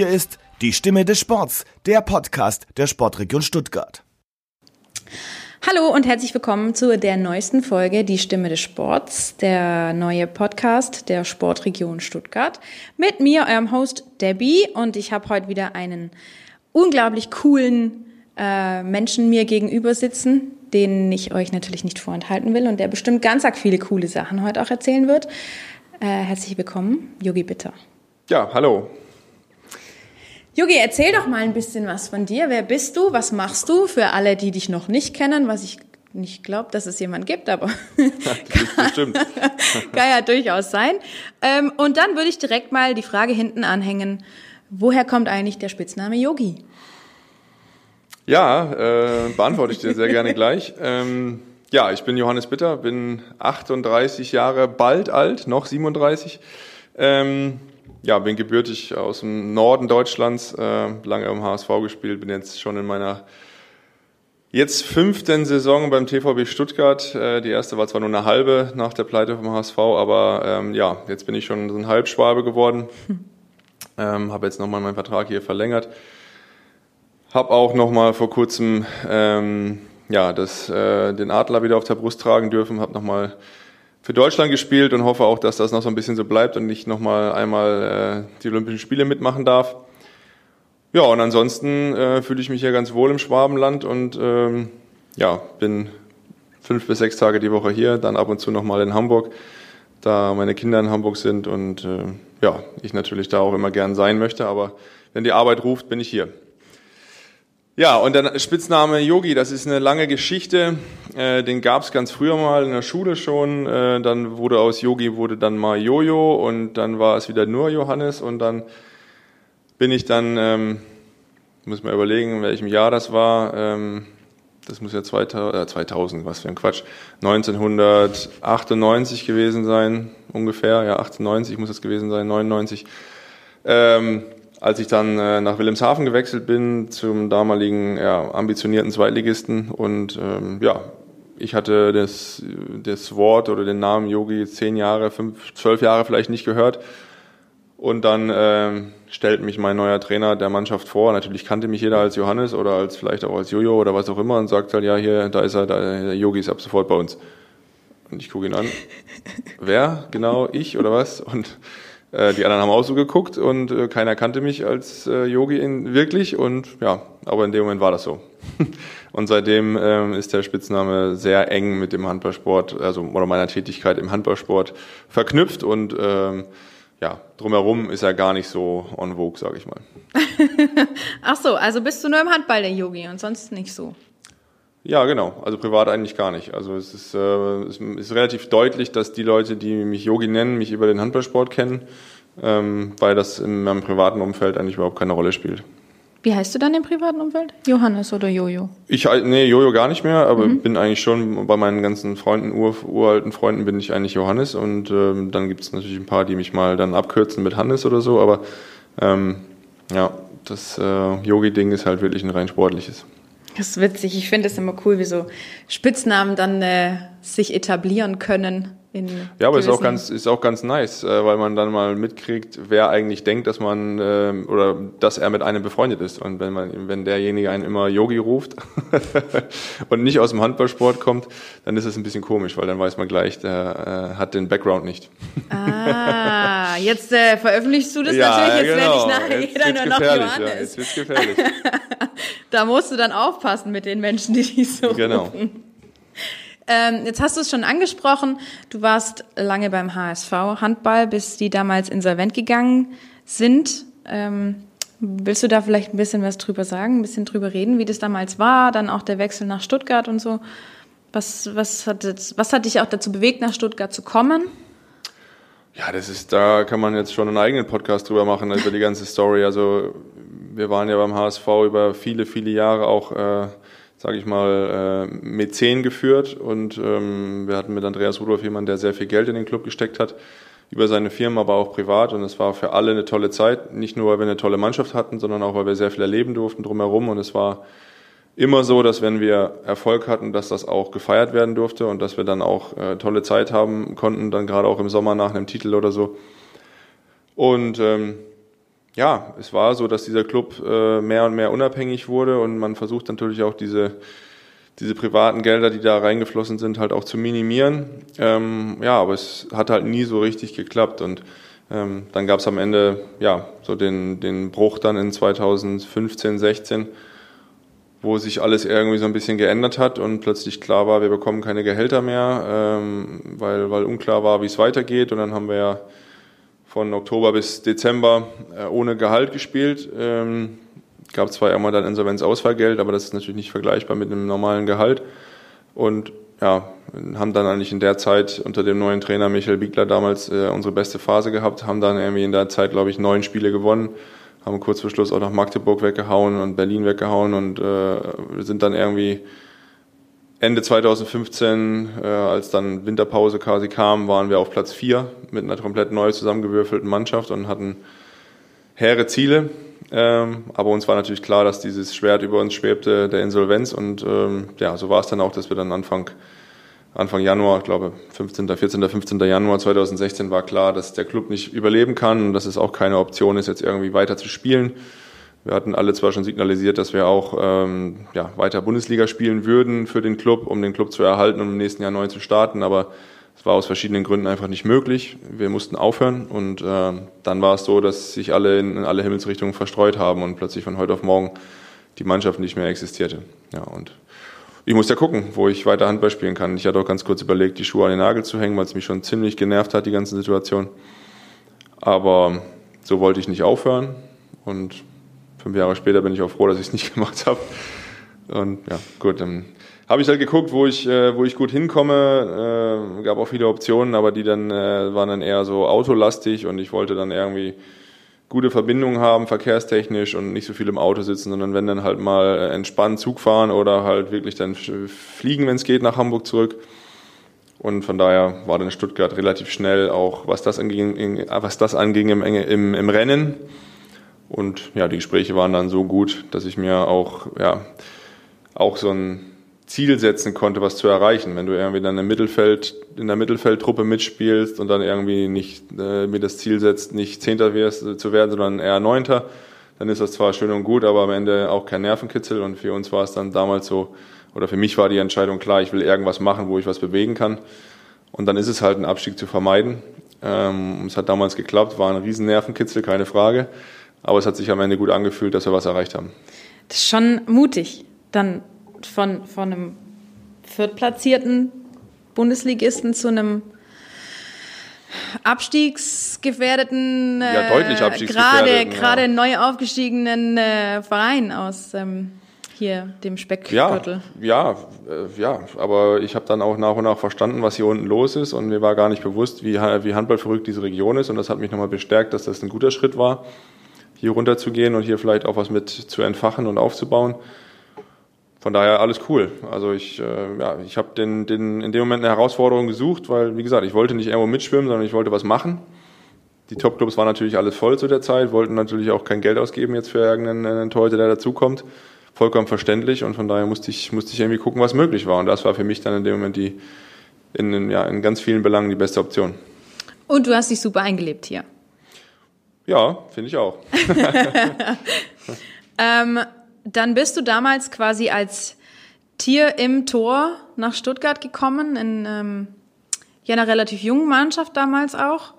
Hier ist die Stimme des Sports, der Podcast der Sportregion Stuttgart. Hallo und herzlich willkommen zu der neuesten Folge Die Stimme des Sports, der neue Podcast der Sportregion Stuttgart. Mit mir, eurem Host Debbie, und ich habe heute wieder einen unglaublich coolen äh, Menschen mir gegenüber sitzen, den ich euch natürlich nicht vorenthalten will und der bestimmt ganz arg viele coole Sachen heute auch erzählen wird. Äh, herzlich willkommen, Yogi Bitter. Ja, hallo. Yogi, erzähl doch mal ein bisschen was von dir. Wer bist du? Was machst du? Für alle, die dich noch nicht kennen, was ich nicht glaube, dass es jemand gibt, aber kann, bestimmt. kann ja durchaus sein. Ähm, und dann würde ich direkt mal die Frage hinten anhängen, woher kommt eigentlich der Spitzname Yogi? Ja, äh, beantworte ich dir sehr gerne gleich. Ähm, ja, ich bin Johannes Bitter, bin 38 Jahre bald alt, noch 37. Ähm, ja, bin gebürtig aus dem Norden Deutschlands, äh, lange im HSV gespielt, bin jetzt schon in meiner jetzt fünften Saison beim TVB Stuttgart. Äh, die erste war zwar nur eine halbe nach der Pleite vom HSV, aber ähm, ja, jetzt bin ich schon so ein Halbschwabe geworden. Ähm, Habe jetzt nochmal meinen Vertrag hier verlängert. Habe auch nochmal vor kurzem ähm, ja, das, äh, den Adler wieder auf der Brust tragen dürfen. Habe nochmal für Deutschland gespielt und hoffe auch, dass das noch so ein bisschen so bleibt und ich nochmal einmal äh, die Olympischen Spiele mitmachen darf. Ja, und ansonsten äh, fühle ich mich hier ganz wohl im Schwabenland und ähm, ja, bin fünf bis sechs Tage die Woche hier, dann ab und zu nochmal in Hamburg, da meine Kinder in Hamburg sind und äh, ja, ich natürlich da auch immer gern sein möchte, aber wenn die Arbeit ruft, bin ich hier. Ja, und der Spitzname Yogi, das ist eine lange Geschichte. Äh, den gab es ganz früher mal in der Schule schon. Äh, dann wurde aus Yogi wurde dann mal Jojo und dann war es wieder nur Johannes und dann bin ich dann, ähm, muss man überlegen, in welchem Jahr das war. Ähm, das muss ja 2000, äh, 2000, was für ein Quatsch, 1998 gewesen sein, ungefähr, ja 98 muss das gewesen sein, 99. Ähm, als ich dann äh, nach Wilhelmshaven gewechselt bin, zum damaligen ja, ambitionierten Zweitligisten und ähm, ja, ich hatte das, das Wort oder den Namen Yogi zehn Jahre, fünf, zwölf Jahre vielleicht nicht gehört. Und dann äh, stellt mich mein neuer Trainer der Mannschaft vor. Natürlich kannte mich jeder als Johannes oder als vielleicht auch als Jojo oder was auch immer und sagt halt, ja, hier, da ist er, der Yogi ist ab sofort bei uns. Und ich gucke ihn an. Wer? Genau, ich oder was? Und äh, die anderen haben auch so geguckt und äh, keiner kannte mich als äh, Yogi in, wirklich und ja, aber in dem Moment war das so. und seitdem ähm, ist der Spitzname sehr eng mit dem Handballsport, also oder meiner Tätigkeit im Handballsport verknüpft und ähm, ja, drumherum ist er gar nicht so on vogue, sage ich mal. Ach so, also bist du nur im Handball der Yogi und sonst nicht so? Ja, genau. Also privat eigentlich gar nicht. Also es ist, äh, es ist relativ deutlich, dass die Leute, die mich Yogi nennen, mich über den Handballsport kennen, ähm, weil das in meinem privaten Umfeld eigentlich überhaupt keine Rolle spielt. Wie heißt du dann im privaten Umfeld? Johannes oder Jojo? Ich, nee, Jojo gar nicht mehr, aber mhm. bin eigentlich schon bei meinen ganzen Freunden, ur, uralten Freunden bin ich eigentlich Johannes und ähm, dann gibt es natürlich ein paar, die mich mal dann abkürzen mit Hannes oder so, aber ähm, ja, das äh, Yogi-Ding ist halt wirklich ein rein sportliches. Das ist witzig. Ich finde es immer cool, wie so Spitznamen dann äh, sich etablieren können. Ja, aber ist auch ganz ist auch ganz nice, äh, weil man dann mal mitkriegt, wer eigentlich denkt, dass man äh, oder dass er mit einem befreundet ist. Und wenn man wenn derjenige einen immer Yogi ruft und nicht aus dem Handballsport kommt, dann ist es ein bisschen komisch, weil dann weiß man gleich, der äh, hat den Background nicht. ah, jetzt äh, veröffentlichst du das ja, natürlich. Jetzt genau. werde ich nachher jeder nur noch Johannes. Ja, jetzt wird's gefährlich. da musst du dann aufpassen mit den Menschen, die dich so genau. rufen. Ähm, jetzt hast du es schon angesprochen, du warst lange beim HSV Handball, bis die damals insolvent gegangen sind. Ähm, willst du da vielleicht ein bisschen was drüber sagen, ein bisschen drüber reden, wie das damals war, dann auch der Wechsel nach Stuttgart und so? Was, was, hat, was hat dich auch dazu bewegt, nach Stuttgart zu kommen? Ja, das ist, da kann man jetzt schon einen eigenen Podcast drüber machen, über die ganze Story. Also wir waren ja beim HSV über viele, viele Jahre auch, äh, sage ich mal, äh, Mäzen geführt. Und ähm, wir hatten mit Andreas Rudolph jemanden, der sehr viel Geld in den Club gesteckt hat, über seine Firma, aber auch privat. Und es war für alle eine tolle Zeit, nicht nur, weil wir eine tolle Mannschaft hatten, sondern auch, weil wir sehr viel erleben durften drumherum. Und es war immer so, dass wenn wir Erfolg hatten, dass das auch gefeiert werden durfte und dass wir dann auch äh, tolle Zeit haben konnten, dann gerade auch im Sommer nach einem Titel oder so. Und ähm, ja, es war so, dass dieser Club äh, mehr und mehr unabhängig wurde und man versucht natürlich auch diese, diese privaten Gelder, die da reingeflossen sind, halt auch zu minimieren. Ähm, ja, aber es hat halt nie so richtig geklappt und ähm, dann gab es am Ende ja so den, den Bruch dann in 2015, 16, wo sich alles irgendwie so ein bisschen geändert hat und plötzlich klar war, wir bekommen keine Gehälter mehr, ähm, weil, weil unklar war, wie es weitergeht. Und dann haben wir ja von Oktober bis Dezember äh, ohne Gehalt gespielt. Ähm, gab zwar immer dann Insolvenzausfallgeld, aber das ist natürlich nicht vergleichbar mit einem normalen Gehalt. Und ja, haben dann eigentlich in der Zeit unter dem neuen Trainer Michael Biegler damals äh, unsere beste Phase gehabt, haben dann irgendwie in der Zeit, glaube ich, neun Spiele gewonnen, haben kurz vor Schluss auch noch Magdeburg weggehauen und Berlin weggehauen und äh, sind dann irgendwie Ende 2015, äh, als dann Winterpause quasi kam, waren wir auf Platz 4 mit einer komplett neu zusammengewürfelten Mannschaft und hatten hehre Ziele. Ähm, aber uns war natürlich klar, dass dieses Schwert über uns schwebte, der Insolvenz. Und ähm, ja, so war es dann auch, dass wir dann Anfang, Anfang Januar, ich glaube 15., 14., 15. Januar 2016 war klar, dass der Club nicht überleben kann und dass es auch keine Option ist, jetzt irgendwie weiter zu spielen. Wir hatten alle zwar schon signalisiert, dass wir auch ähm, ja, weiter Bundesliga spielen würden für den Club, um den Club zu erhalten und im nächsten Jahr neu zu starten, aber es war aus verschiedenen Gründen einfach nicht möglich. Wir mussten aufhören und äh, dann war es so, dass sich alle in, in alle Himmelsrichtungen verstreut haben und plötzlich von heute auf morgen die Mannschaft nicht mehr existierte. Ja, und ich musste ja gucken, wo ich weiter Handball spielen kann. Ich hatte auch ganz kurz überlegt, die Schuhe an den Nagel zu hängen, weil es mich schon ziemlich genervt hat, die ganze Situation. Aber so wollte ich nicht aufhören und fünf Jahre später bin ich auch froh, dass ich es nicht gemacht habe. Und ja, gut, dann habe ich halt geguckt, wo ich, äh, wo ich gut hinkomme. Äh, gab auch viele Optionen, aber die dann äh, waren dann eher so autolastig und ich wollte dann irgendwie gute Verbindungen haben, verkehrstechnisch und nicht so viel im Auto sitzen, sondern wenn dann halt mal äh, entspannt Zug fahren oder halt wirklich dann fliegen, wenn es geht, nach Hamburg zurück. Und von daher war dann Stuttgart relativ schnell auch, was das anging, was das anging im, im, im Rennen. Und ja, die Gespräche waren dann so gut, dass ich mir auch, ja, auch so ein Ziel setzen konnte, was zu erreichen. Wenn du irgendwie dann im Mittelfeld, in der Mittelfeldtruppe mitspielst und dann irgendwie nicht äh, mir das Ziel setzt, nicht Zehnter wirst, zu werden, sondern eher Neunter, dann ist das zwar schön und gut, aber am Ende auch kein Nervenkitzel. Und für uns war es dann damals so, oder für mich war die Entscheidung klar, ich will irgendwas machen, wo ich was bewegen kann. Und dann ist es halt ein Abstieg zu vermeiden. Ähm, es hat damals geklappt, war ein riesen Nervenkitzel, keine Frage. Aber es hat sich am Ende gut angefühlt, dass wir was erreicht haben. Das ist schon mutig, dann von, von einem viertplatzierten Bundesligisten zu einem abstiegsgefährdeten, ja, deutlich abstiegsgefährdeten, gerade, ja. neu aufgestiegenen äh, Verein aus ähm, hier dem Speckgürtel. Ja, ja, äh, ja, aber ich habe dann auch nach und nach verstanden, was hier unten los ist und mir war gar nicht bewusst, wie, wie handballverrückt diese Region ist und das hat mich nochmal bestärkt, dass das ein guter Schritt war hier runter zu gehen und hier vielleicht auch was mit zu entfachen und aufzubauen. Von daher alles cool. Also ich, äh, ja, ich habe den, den, in dem Moment eine Herausforderung gesucht, weil, wie gesagt, ich wollte nicht irgendwo mitschwimmen, sondern ich wollte was machen. Die Topclubs waren natürlich alles voll zu der Zeit, wollten natürlich auch kein Geld ausgeben jetzt für irgendeinen Torhüter, der dazukommt. Vollkommen verständlich und von daher musste ich, musste ich irgendwie gucken, was möglich war. Und das war für mich dann in dem Moment die, in, ja, in ganz vielen Belangen die beste Option. Und du hast dich super eingelebt hier. Ja, finde ich auch. ähm, dann bist du damals quasi als Tier im Tor nach Stuttgart gekommen, in ähm, ja, einer relativ jungen Mannschaft damals auch.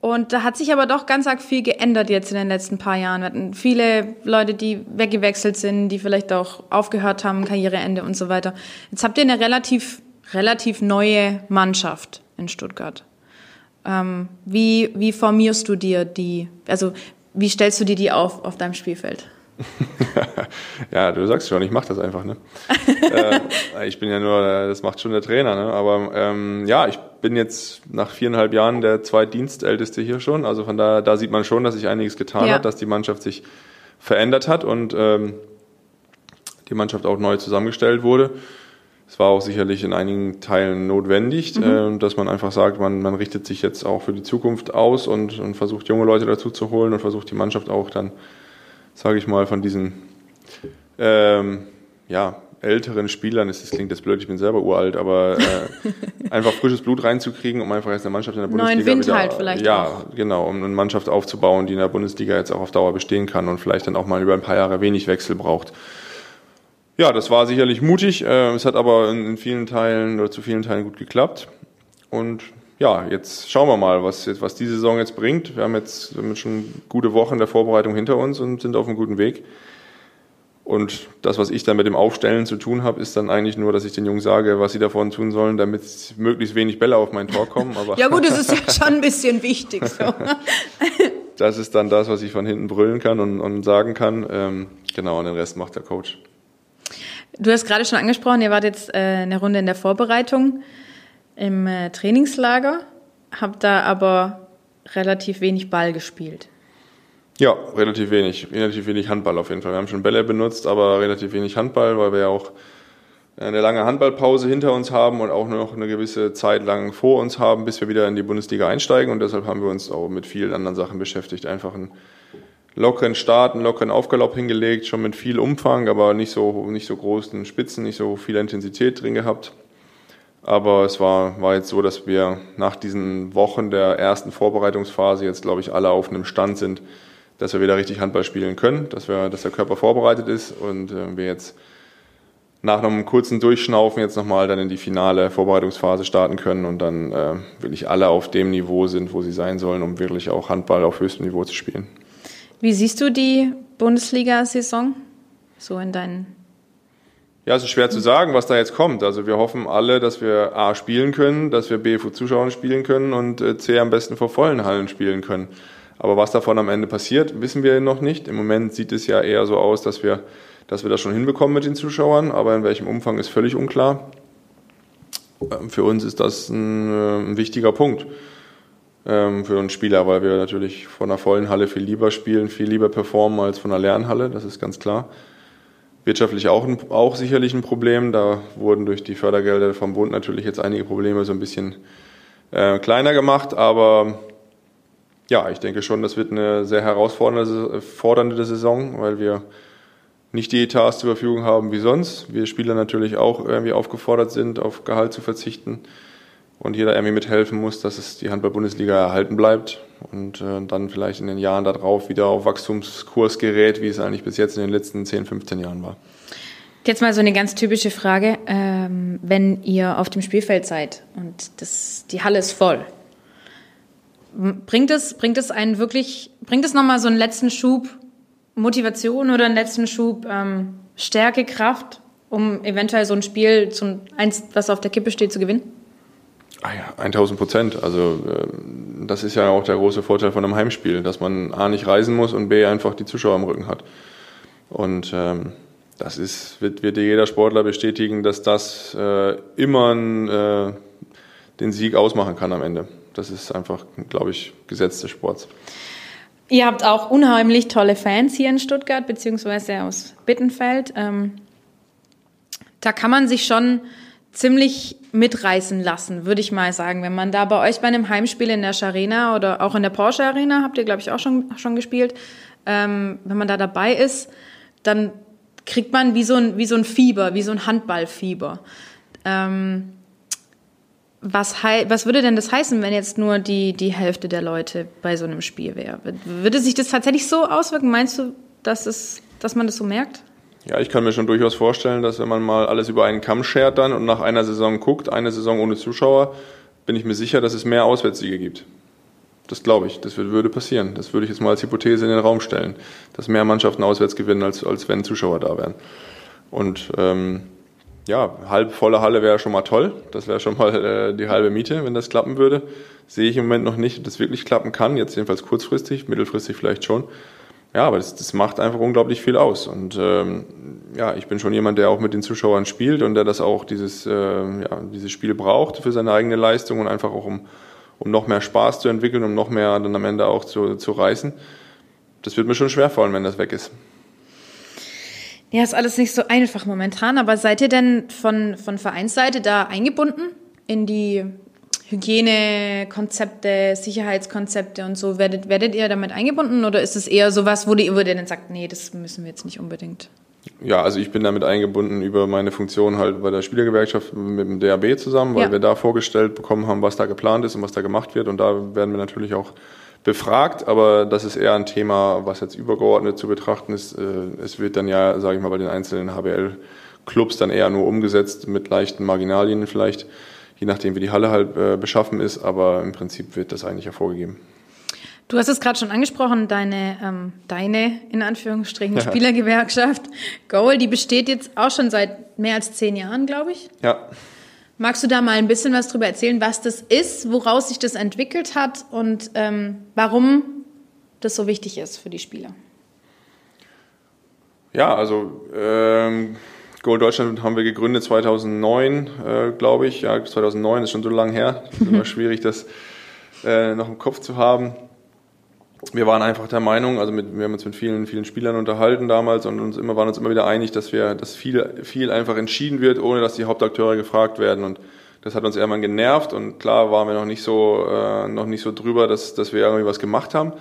Und da hat sich aber doch ganz arg viel geändert jetzt in den letzten paar Jahren. Wir hatten viele Leute, die weggewechselt sind, die vielleicht auch aufgehört haben, Karriereende und so weiter. Jetzt habt ihr eine relativ, relativ neue Mannschaft in Stuttgart. Ähm, wie, wie formierst du dir die, also wie stellst du dir die auf auf deinem Spielfeld? ja, du sagst schon, ich mache das einfach. Ne? äh, ich bin ja nur, das macht schon der Trainer. Ne? Aber ähm, ja, ich bin jetzt nach viereinhalb Jahren der zweitdienstälteste hier schon. Also von da, da sieht man schon, dass sich einiges getan ja. hat, dass die Mannschaft sich verändert hat und ähm, die Mannschaft auch neu zusammengestellt wurde. Es war auch sicherlich in einigen Teilen notwendig, mhm. äh, dass man einfach sagt, man, man richtet sich jetzt auch für die Zukunft aus und, und versucht junge Leute dazu zu holen und versucht die Mannschaft auch dann, sage ich mal, von diesen ähm, ja, älteren Spielern, das klingt jetzt blöd, ich bin selber uralt, aber äh, einfach frisches Blut reinzukriegen, um einfach jetzt eine Mannschaft in der Bundesliga Neuen Wind wieder, halt vielleicht ja, auch. genau, um eine Mannschaft aufzubauen, die in der Bundesliga jetzt auch auf Dauer bestehen kann und vielleicht dann auch mal über ein paar Jahre wenig Wechsel braucht. Ja, das war sicherlich mutig. Äh, es hat aber in, vielen Teilen oder zu vielen Teilen gut geklappt. Und ja, jetzt schauen wir mal, was, jetzt, was die Saison jetzt bringt. Wir haben jetzt, wir haben jetzt schon gute Wochen der Vorbereitung hinter uns und sind auf einem guten Weg. Und das, was ich dann mit dem Aufstellen zu tun habe, ist dann eigentlich nur, dass ich den Jungs sage, was sie davon tun sollen, damit möglichst wenig Bälle auf mein Tor kommen. Aber Ja gut, das ist ja schon ein bisschen wichtig. So. das ist dann das, was ich von hinten brüllen kann und, und sagen kann. Ähm, genau, und den Rest macht der Coach. Du hast gerade schon angesprochen, ihr wart jetzt äh, eine Runde in der Vorbereitung im äh, Trainingslager, habt da aber relativ wenig Ball gespielt. Ja, relativ wenig. Relativ wenig Handball auf jeden Fall. Wir haben schon Bälle benutzt, aber relativ wenig Handball, weil wir ja auch eine lange Handballpause hinter uns haben und auch noch eine gewisse Zeit lang vor uns haben, bis wir wieder in die Bundesliga einsteigen. Und deshalb haben wir uns auch mit vielen anderen Sachen beschäftigt. Einfach einen lockeren Start, einen lockeren Aufgalopp hingelegt, schon mit viel Umfang, aber nicht so, nicht so großen Spitzen, nicht so viel Intensität drin gehabt. Aber es war, war jetzt so, dass wir nach diesen Wochen der ersten Vorbereitungsphase jetzt, glaube ich, alle auf einem Stand sind, dass wir wieder richtig Handball spielen können, dass, wir, dass der Körper vorbereitet ist und äh, wir jetzt nach einem kurzen Durchschnaufen jetzt nochmal dann in die finale Vorbereitungsphase starten können und dann äh, wirklich alle auf dem Niveau sind, wo sie sein sollen, um wirklich auch Handball auf höchstem Niveau zu spielen. Wie siehst du die Bundesliga-Saison so in deinen ja, es ist schwer zu sagen, was da jetzt kommt. Also wir hoffen alle, dass wir A spielen können, dass wir B vor Zuschauern spielen können und äh, C am besten vor vollen Hallen spielen können. Aber was davon am Ende passiert, wissen wir noch nicht. Im Moment sieht es ja eher so aus, dass wir, dass wir das schon hinbekommen mit den Zuschauern, aber in welchem Umfang ist völlig unklar. Ähm, Für uns ist das ein, äh, ein wichtiger Punkt für uns Spieler, weil wir natürlich von einer vollen Halle viel lieber spielen, viel lieber performen als von einer leeren Halle, das ist ganz klar. Wirtschaftlich auch, ein, auch sicherlich ein Problem. Da wurden durch die Fördergelder vom Bund natürlich jetzt einige Probleme so ein bisschen äh, kleiner gemacht, aber ja, ich denke schon, das wird eine sehr herausfordernde fordernde Saison, weil wir nicht die Etats zur Verfügung haben wie sonst. Wir Spieler natürlich auch irgendwie aufgefordert sind, auf Gehalt zu verzichten und jeder irgendwie mithelfen muss, dass es die Handball-Bundesliga erhalten bleibt und äh, dann vielleicht in den Jahren darauf wieder auf Wachstumskurs gerät, wie es eigentlich bis jetzt in den letzten 10, 15 Jahren war. Jetzt mal so eine ganz typische Frage. Ähm, wenn ihr auf dem Spielfeld seid und das, die Halle ist voll, bringt es, bringt es einen wirklich, bringt es nochmal so einen letzten Schub Motivation oder einen letzten Schub ähm, Stärke, Kraft, um eventuell so ein Spiel, zum eins, was auf der Kippe steht, zu gewinnen? Ah ja, 1000 Prozent. Also äh, das ist ja auch der große Vorteil von einem Heimspiel, dass man A nicht reisen muss und B einfach die Zuschauer am Rücken hat. Und ähm, das ist, wird, wird jeder Sportler bestätigen, dass das äh, immer äh, den Sieg ausmachen kann am Ende. Das ist einfach, glaube ich, Gesetz des Sports. Ihr habt auch unheimlich tolle Fans hier in Stuttgart, beziehungsweise aus Bittenfeld. Ähm, da kann man sich schon ziemlich mitreißen lassen, würde ich mal sagen. Wenn man da bei euch bei einem Heimspiel in der Scharena oder auch in der Porsche Arena, habt ihr, glaube ich, auch schon, schon gespielt, ähm, wenn man da dabei ist, dann kriegt man wie so ein, wie so ein Fieber, wie so ein Handballfieber. Ähm, was, was würde denn das heißen, wenn jetzt nur die, die Hälfte der Leute bei so einem Spiel wäre? Würde sich das tatsächlich so auswirken? Meinst du, dass, es, dass man das so merkt? Ja, ich kann mir schon durchaus vorstellen, dass wenn man mal alles über einen Kamm schert dann und nach einer Saison guckt, eine Saison ohne Zuschauer, bin ich mir sicher, dass es mehr Auswärtssiege gibt. Das glaube ich, das würde passieren. Das würde ich jetzt mal als Hypothese in den Raum stellen, dass mehr Mannschaften auswärts gewinnen, als, als wenn Zuschauer da wären. Und ähm, ja, halb volle Halle wäre schon mal toll. Das wäre schon mal äh, die halbe Miete, wenn das klappen würde. Sehe ich im Moment noch nicht, dass das wirklich klappen kann. Jetzt jedenfalls kurzfristig, mittelfristig vielleicht schon. Ja, aber das, das macht einfach unglaublich viel aus. Und ähm, ja, ich bin schon jemand, der auch mit den Zuschauern spielt und der das auch dieses, äh, ja, dieses Spiel braucht für seine eigene Leistung und einfach auch um, um noch mehr Spaß zu entwickeln, um noch mehr dann am Ende auch zu, zu reißen. Das wird mir schon schwerfallen, wenn das weg ist. Ja, ist alles nicht so einfach momentan, aber seid ihr denn von, von Vereinsseite da eingebunden in die Hygienekonzepte, Sicherheitskonzepte und so? Werdet, werdet ihr damit eingebunden oder ist es eher sowas, wo, die, wo ihr dann sagt, nee, das müssen wir jetzt nicht unbedingt? Ja, also ich bin damit eingebunden über meine Funktion halt bei der Spielergewerkschaft mit dem DAB zusammen, weil Ja. wir da vorgestellt bekommen haben, was da geplant ist und was da gemacht wird. Und da werden wir natürlich auch befragt, aber das ist eher ein Thema, was jetzt übergeordnet zu betrachten ist. Äh, Es wird dann ja, sage ich mal, bei den einzelnen HBL-Clubs dann eher nur umgesetzt mit leichten Marginalien vielleicht, je nachdem wie die Halle halt äh, beschaffen ist, aber im Prinzip wird das eigentlich ja vorgegeben. Du hast es gerade schon angesprochen, deine, ähm, deine in Anführungsstrichen Spielergewerkschaft Goal, die besteht jetzt auch schon seit mehr als zehn Jahren, glaube ich. Ja, Magst du da mal ein bisschen was drüber erzählen, was das ist, woraus sich das entwickelt hat und ähm, warum das so wichtig ist für die Spieler? Ja, also ähm, Goal Deutschland haben wir gegründet 2009, äh, glaube ich. Ja, 2009 ist schon so lange her. Es ist immer schwierig, das äh, noch im Kopf zu haben. Wir waren einfach der Meinung, also mit, wir haben uns mit vielen, vielen Spielern unterhalten damals und uns immer, waren uns immer wieder einig, dass wir, dass viel, viel einfach entschieden wird, ohne dass die Hauptakteure gefragt werden. Und das hat uns irgendwann genervt und klar waren wir noch nicht so, äh, noch nicht so drüber, dass, dass wir irgendwie was gemacht haben.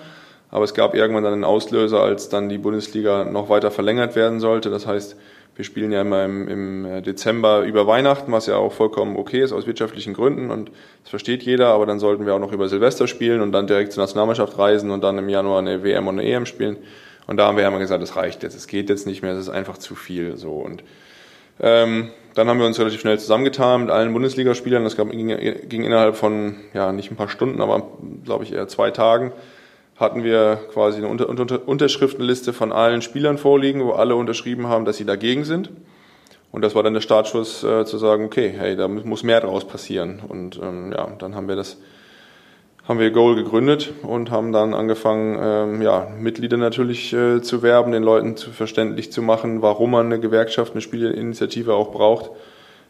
Aber es gab irgendwann dann einen Auslöser, als dann die Bundesliga noch weiter verlängert werden sollte. Das heißt, wir spielen ja immer im, im Dezember über Weihnachten, was ja auch vollkommen okay ist aus wirtschaftlichen Gründen und das versteht jeder, aber dann sollten wir auch noch über Silvester spielen und dann direkt zur Nationalmannschaft reisen und dann im Januar eine WM und eine EM spielen. Und da haben wir ja immer gesagt, das reicht jetzt, es geht jetzt nicht mehr, es ist einfach zu viel so und ähm, dann haben wir uns relativ schnell zusammengetan mit allen Bundesligaspielern. Das ging, ging innerhalb von, ja, nicht ein paar Stunden, aber glaube ich eher zwei Tagen, hatten wir quasi eine Unter Unter Unterschriftenliste von allen Spielern vorliegen, wo alle unterschrieben haben, dass sie dagegen sind. Und das war dann der Startschuss äh, zu sagen, okay, hey, da muss mehr draus passieren. Und ähm, ja, dann haben wir das, haben wir Goal gegründet und haben dann angefangen, ähm, ja, Mitglieder natürlich äh, zu werben, den Leuten zu verständlich zu machen, warum man eine Gewerkschaft, eine Spielerinitiative auch braucht,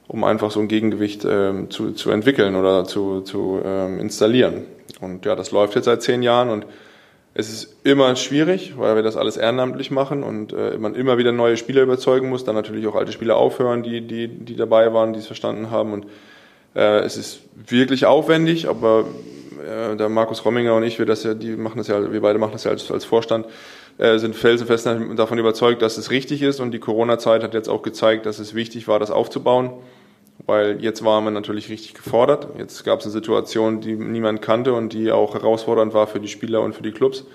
um einfach so ein Gegengewicht ähm, zu, zu entwickeln oder zu, zu ähm, installieren. Und ja, das läuft jetzt seit zehn Jahren und es ist immer schwierig, weil wir das alles ehrenamtlich machen und äh, man immer wieder neue Spieler überzeugen muss, dann natürlich auch alte Spieler aufhören, die, die, die dabei waren, die es verstanden haben. Und äh, es ist wirklich aufwendig, aber äh, der Markus Romminger und ich, wir, das ja, die machen das ja, wir beide machen das ja als, als Vorstand, äh, sind felsenfest davon überzeugt, dass es richtig ist. Und die Corona-Zeit hat jetzt auch gezeigt, dass es wichtig war, das aufzubauen weil jetzt waren wir natürlich richtig gefordert. Jetzt gab es eine Situation, die niemand kannte und die auch herausfordernd war für die Spieler und für die Clubs.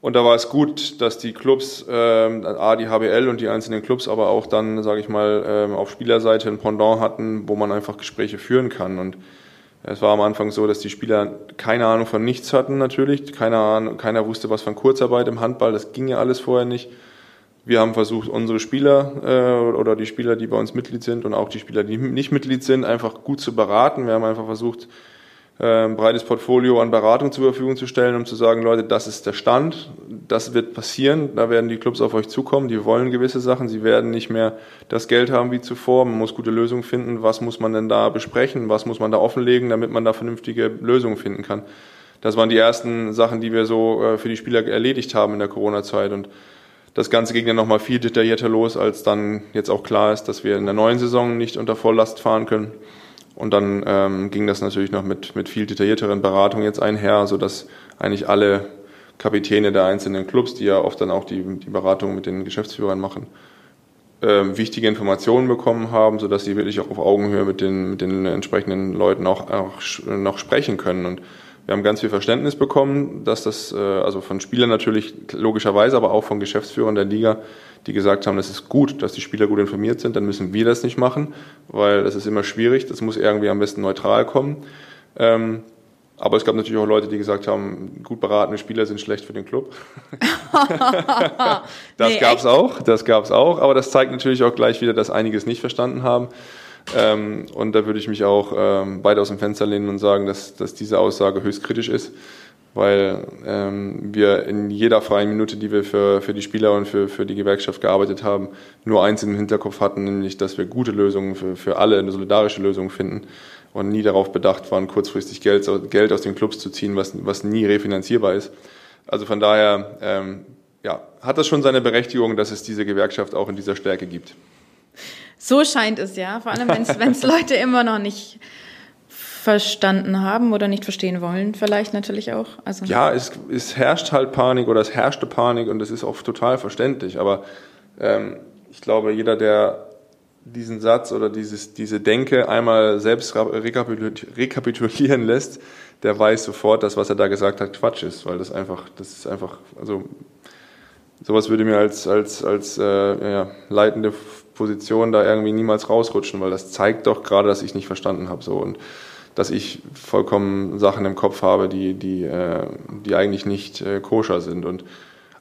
Und da war es gut, dass die Clubs, ähm, A, die HBL und die einzelnen Clubs, aber auch dann, sage ich mal, ähm, auf Spielerseite ein Pendant hatten, wo man einfach Gespräche führen kann. Und es war am Anfang so, dass die Spieler keine Ahnung von nichts hatten natürlich. Keine Ahnung, keiner wusste was von Kurzarbeit im Handball. Das ging ja alles vorher nicht. Wir haben versucht, unsere Spieler äh, oder die Spieler, die bei uns Mitglied sind und auch die Spieler, die nicht Mitglied sind, einfach gut zu beraten. Wir haben einfach versucht, äh, ein breites Portfolio an Beratung zur Verfügung zu stellen, um zu sagen, Leute, das ist der Stand, das wird passieren, da werden die Clubs auf euch zukommen, die wollen gewisse Sachen, sie werden nicht mehr das Geld haben wie zuvor, man muss gute Lösungen finden, was muss man denn da besprechen, was muss man da offenlegen, damit man da vernünftige Lösungen finden kann. Das waren die ersten Sachen, die wir so äh, für die Spieler erledigt haben in der Corona-Zeit und das Ganze ging dann nochmal viel detaillierter los, als dann jetzt auch klar ist, dass wir in der neuen Saison nicht unter Volllast fahren können. Und dann ähm, ging das natürlich noch mit, mit viel detaillierteren Beratungen jetzt einher, sodass eigentlich alle Kapitäne der einzelnen Clubs, die ja oft dann auch die, die Beratung mit den Geschäftsführern machen, ähm, wichtige Informationen bekommen haben, sodass sie wirklich auch auf Augenhöhe mit den, mit den entsprechenden Leuten auch, auch noch sprechen können. Und wir haben ganz viel Verständnis bekommen, dass das, äh, also von Spielern natürlich logischerweise, aber auch von Geschäftsführern der Liga, die gesagt haben, das ist gut, dass die Spieler gut informiert sind, dann müssen wir das nicht machen, weil das ist immer schwierig, das muss irgendwie am besten neutral kommen. Ähm, aber es gab natürlich auch Leute, die gesagt haben, gut beratene Spieler sind schlecht für den Club. das Nee, gab es echt? auch, das gab es auch, aber das zeigt natürlich auch gleich wieder, dass einiges nicht verstanden haben. Ähm, und da würde ich mich auch ähm, beide aus dem Fenster lehnen und sagen, dass, dass diese Aussage höchst kritisch ist, weil ähm, wir in jeder freien Minute, die wir für, für die Spieler und für, für die Gewerkschaft gearbeitet haben, nur eins im Hinterkopf hatten, nämlich, dass wir gute Lösungen für, für alle, eine solidarische Lösung finden und nie darauf bedacht waren, kurzfristig Geld, Geld aus den Clubs zu ziehen, was, was nie refinanzierbar ist. Also von daher ähm, ja, hat das schon seine Berechtigung, dass es diese Gewerkschaft auch in dieser Stärke gibt. So scheint es ja, vor allem wenn es Leute immer noch nicht verstanden haben oder nicht verstehen wollen, vielleicht natürlich auch. Also Ja, es, es herrscht halt Panik oder es herrschte Panik und das ist auch total verständlich. Aber ähm, ich glaube, jeder, der diesen Satz oder dieses, diese Denke einmal selbst rekapitulieren lässt, der weiß sofort, dass was er da gesagt hat Quatsch ist, weil das einfach, das ist einfach, also sowas würde mir als, als, als äh, ja, leitende Position da irgendwie niemals rausrutschen, weil das zeigt doch gerade, dass ich nicht verstanden habe so und dass ich vollkommen Sachen im Kopf habe, die, die, äh, die eigentlich nicht äh, koscher sind und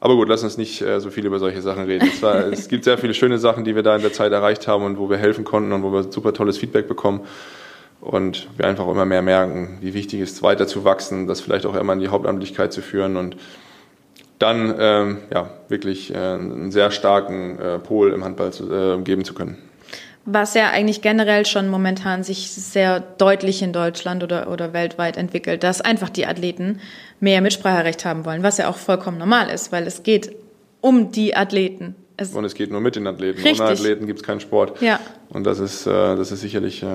aber gut, lass uns nicht äh, so viel über solche Sachen reden. Es, war, es gibt sehr viele schöne Sachen, die wir da in der Zeit erreicht haben und wo wir helfen konnten und wo wir super tolles Feedback bekommen. Und wir einfach immer mehr merken, wie wichtig es ist, weiter zu wachsen, das vielleicht auch immer in die Hauptamtlichkeit zu führen und dann ähm, ja, wirklich äh, einen sehr starken äh, Pol im Handball zu, äh, geben zu können was ja eigentlich generell schon momentan sich sehr deutlich in Deutschland oder, oder weltweit entwickelt, dass einfach die Athleten mehr Mitspracherecht haben wollen, was ja auch vollkommen normal ist, weil es geht um die Athleten. Es und es geht nur mit den Athleten. Richtig. Ohne Athleten gibt es keinen Sport. Ja. Und das ist, äh, das ist sicherlich äh,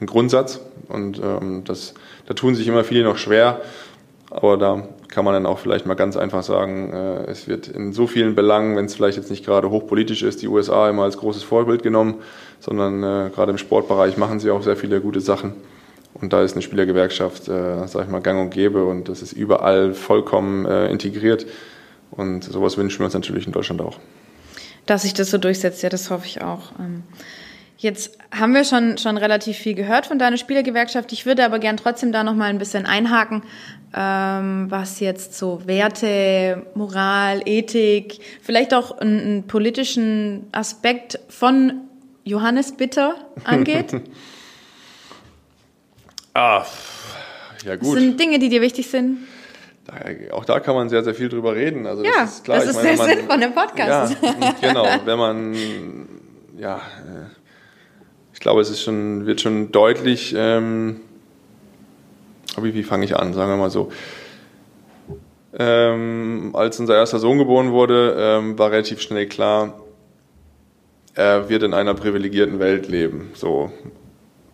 ein Grundsatz. Und ähm, das, da tun sich immer viele noch schwer. Aber da kann man dann auch vielleicht mal ganz einfach sagen, äh, es wird in so vielen Belangen, wenn es vielleicht jetzt nicht gerade hochpolitisch ist, die USA immer als großes Vorbild genommen, sondern äh, gerade im Sportbereich machen sie auch sehr viele gute Sachen. Und da ist eine Spielergewerkschaft, äh, sag ich mal, gang und gäbe und das ist überall vollkommen äh, integriert. Und sowas wünschen wir uns natürlich in Deutschland auch. Dass sich das so durchsetzt, ja, das hoffe ich auch. Ähm Jetzt haben wir schon, schon relativ viel gehört von deiner Spielergewerkschaft. Ich würde aber gern trotzdem da noch mal ein bisschen einhaken, ähm, was jetzt so Werte, Moral, Ethik, vielleicht auch einen, einen politischen Aspekt von Johannes Bitter angeht. ah, ja gut. Das sind Dinge, die dir wichtig sind. Da, auch da kann man sehr, sehr viel drüber reden. Also ja, das ist klar. Das ist meine, der Sinn von dem Podcast. Ja, genau. Wenn man, ja, äh, ich glaube, es ist schon, wird schon deutlich, ähm, wie, wie fange ich an, sagen wir mal so. Ähm, als unser erster Sohn geboren wurde, ähm, war relativ schnell klar, er wird in einer privilegierten Welt leben. So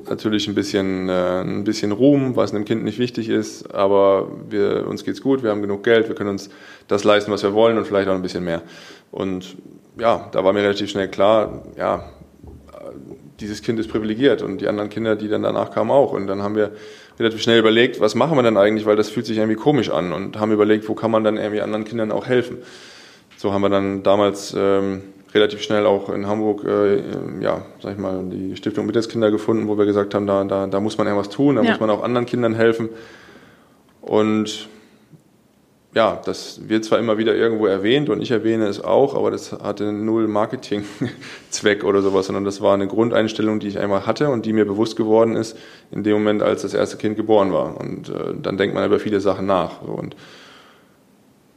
natürlich ein bisschen, äh, ein bisschen Ruhm, was einem Kind nicht wichtig ist, aber wir, uns geht's gut, wir haben genug Geld, wir können uns das leisten, was wir wollen und vielleicht auch ein bisschen mehr. Und ja, da war mir relativ schnell klar, ja, dieses Kind ist privilegiert und die anderen Kinder, die dann danach kamen, auch. Und dann haben wir relativ schnell überlegt, was machen wir denn eigentlich, weil das fühlt sich irgendwie komisch an und haben überlegt, wo kann man dann irgendwie anderen Kindern auch helfen. So haben wir dann damals ähm, relativ schnell auch in Hamburg, äh, ja, sag ich mal, die Stiftung Mittagskinder gefunden, wo wir gesagt haben, da, da, da muss man irgendwas tun, da ja. muss man auch anderen Kindern helfen. Und ja, das wird zwar immer wieder irgendwo erwähnt und ich erwähne es auch, aber das hatte null Marketing-Zweck oder sowas, sondern das war eine Grundeinstellung, die ich einmal hatte und die mir bewusst geworden ist in dem Moment, als das erste Kind geboren war. Und äh, dann denkt man über viele Sachen nach. Und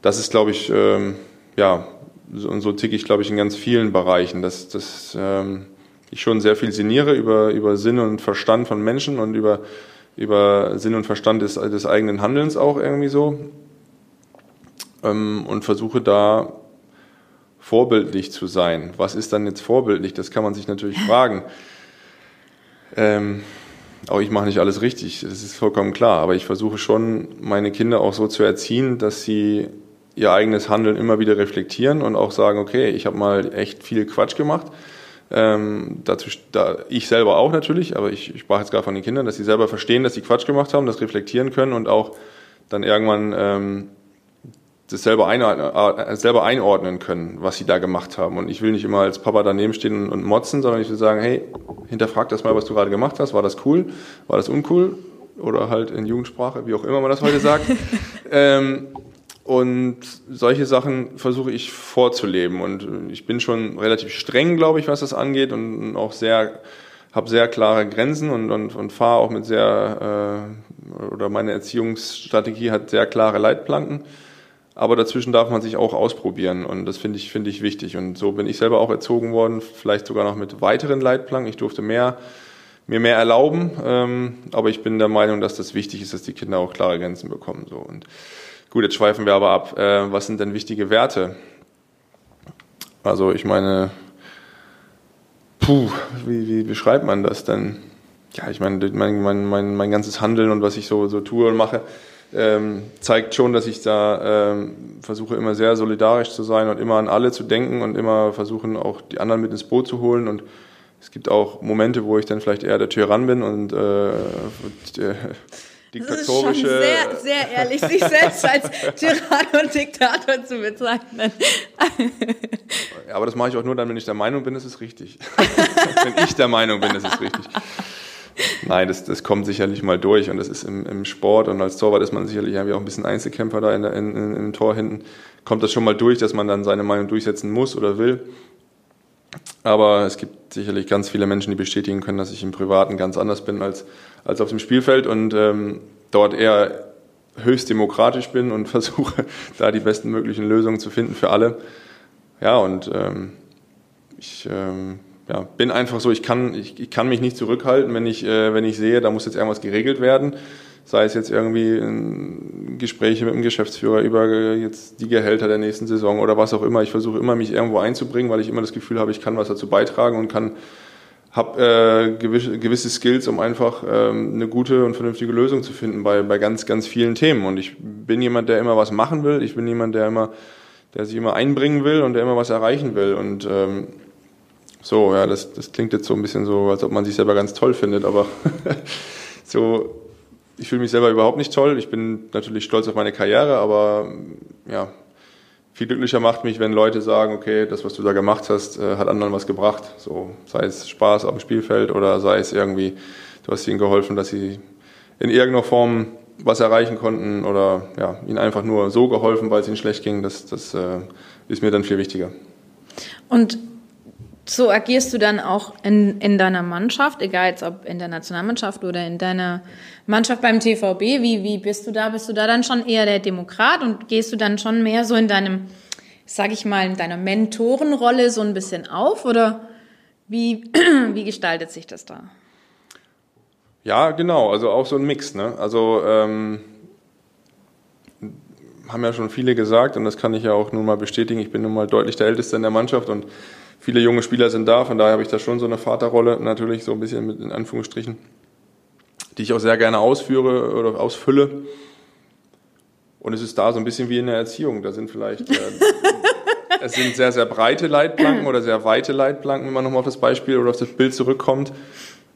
das ist, glaube ich, ähm, ja, so, und so ticke ich, glaube ich, in ganz vielen Bereichen, dass, dass ähm, ich schon sehr viel sinniere über, über Sinn und Verstand von Menschen und über, über Sinn und Verstand des, des eigenen Handelns auch irgendwie so ähm, und versuche da vorbildlich zu sein. Was ist dann jetzt vorbildlich? Das kann man sich natürlich fragen. Ähm, auch ich mache nicht alles richtig, das ist vollkommen klar. Aber ich versuche schon, meine Kinder auch so zu erziehen, dass sie ihr eigenes Handeln immer wieder reflektieren und auch sagen, okay, ich habe mal echt viel Quatsch gemacht. Ähm, dazu, da, ich selber auch natürlich, aber ich, ich sprach jetzt gerade von den Kindern, dass sie selber verstehen, dass sie Quatsch gemacht haben, das reflektieren können und auch dann irgendwann ähm, das selber einordnen, äh, selber einordnen können, was sie da gemacht haben. Und ich will nicht immer als Papa daneben stehen und motzen, sondern ich will sagen, hey, hinterfrag das mal, was du gerade gemacht hast. War das cool? War das uncool? Oder halt in Jugendsprache, wie auch immer man das heute sagt. ähm, und solche Sachen versuche ich vorzuleben. Und ich bin schon relativ streng, glaube ich, was das angeht und auch sehr habe sehr klare Grenzen und, und, und fahre auch mit sehr, äh, oder meine Erziehungsstrategie hat sehr klare Leitplanken aber dazwischen darf man sich auch ausprobieren und das finde ich, finde ich wichtig. Und so bin ich selber auch erzogen worden, vielleicht sogar noch mit weiteren Leitplanken. Ich durfte mehr, mir mehr erlauben, ähm, aber ich bin der Meinung, dass das wichtig ist, dass die Kinder auch klare Grenzen bekommen. So. Und gut, jetzt schweifen wir aber ab. Äh, was sind denn wichtige Werte? Also ich meine, puh, wie, wie beschreibt man das denn? Ja, ich meine, mein, mein, mein, mein ganzes Handeln und was ich so, so tue und mache, ähm, zeigt schon, dass ich da ähm, versuche immer sehr solidarisch zu sein und immer an alle zu denken und immer versuchen auch die anderen mit ins Boot zu holen und es gibt auch Momente, wo ich dann vielleicht eher der Tyrann bin und äh, äh, diktatorische. Das ist schon sehr, sehr ehrlich, sich selbst als Tyrann und Diktator zu bezeichnen. Aber das mache ich auch nur dann, wenn ich der Meinung bin, es ist richtig. wenn ich der Meinung bin, es ist richtig. Nein, das, das kommt sicherlich mal durch und das ist im, im Sport und als Torwart ist man sicherlich irgendwie auch ein bisschen Einzelkämpfer da in, in, in, im Tor hinten. Kommt das schon mal durch, dass man dann seine Meinung durchsetzen muss oder will. Aber es gibt sicherlich ganz viele Menschen, die bestätigen können, dass ich im Privaten ganz anders bin als, als auf dem Spielfeld und ähm, dort eher höchst demokratisch bin und versuche, da die besten möglichen Lösungen zu finden für alle. Ja, und ähm, ich ähm, ja, bin einfach so, ich kann, ich, ich kann mich nicht zurückhalten, wenn ich, äh, wenn ich sehe, da muss jetzt irgendwas geregelt werden. Sei es jetzt irgendwie Gespräche mit dem Geschäftsführer über äh, jetzt die Gehälter der nächsten Saison oder was auch immer. Ich versuche immer, mich irgendwo einzubringen, weil ich immer das Gefühl habe, ich kann was dazu beitragen und kann habe äh, gewisse, gewisse Skills, um einfach ähm, eine gute und vernünftige Lösung zu finden bei, bei ganz, ganz vielen Themen. Und ich bin jemand, der immer was machen will. Ich bin jemand, der immer, der sich immer einbringen will und der immer was erreichen will. Und ähm, so, ja, das, das klingt jetzt so ein bisschen so, als ob man sich selber ganz toll findet, aber so, ich fühle mich selber überhaupt nicht toll. Ich bin natürlich stolz auf meine Karriere, aber ja, viel glücklicher macht mich, wenn Leute sagen, okay, das, was du da gemacht hast, äh, hat anderen was gebracht. So, sei es Spaß auf dem Spielfeld oder sei es irgendwie, du hast ihnen geholfen, dass sie in irgendeiner Form was erreichen konnten oder ja, ihnen einfach nur so geholfen, weil es ihnen schlecht ging. Das, das äh, ist mir dann viel wichtiger. Und so agierst du dann auch in, in deiner Mannschaft, egal jetzt ob in der Nationalmannschaft oder in deiner Mannschaft beim TVB. Wie, wie bist du da? Bist du da dann schon eher der Demokrat und gehst du dann schon mehr so in deinem, sag ich mal, in deiner Mentorenrolle so ein bisschen auf oder wie, wie gestaltet sich das da? Ja, genau, also auch so ein Mix. Ne? Also ähm, haben ja schon viele gesagt und das kann ich ja auch nun mal bestätigen. Ich bin nun mal deutlich der Älteste in der Mannschaft und viele junge Spieler sind da, von daher habe ich da schon so eine Vaterrolle natürlich, so ein bisschen mit in Anführungsstrichen, die ich auch sehr gerne ausführe oder ausfülle. Und es ist da so ein bisschen wie in der Erziehung. Da sind vielleicht, äh, es sind sehr, sehr breite Leitplanken oder sehr weite Leitplanken, wenn man nochmal auf das Beispiel oder auf das Bild zurückkommt.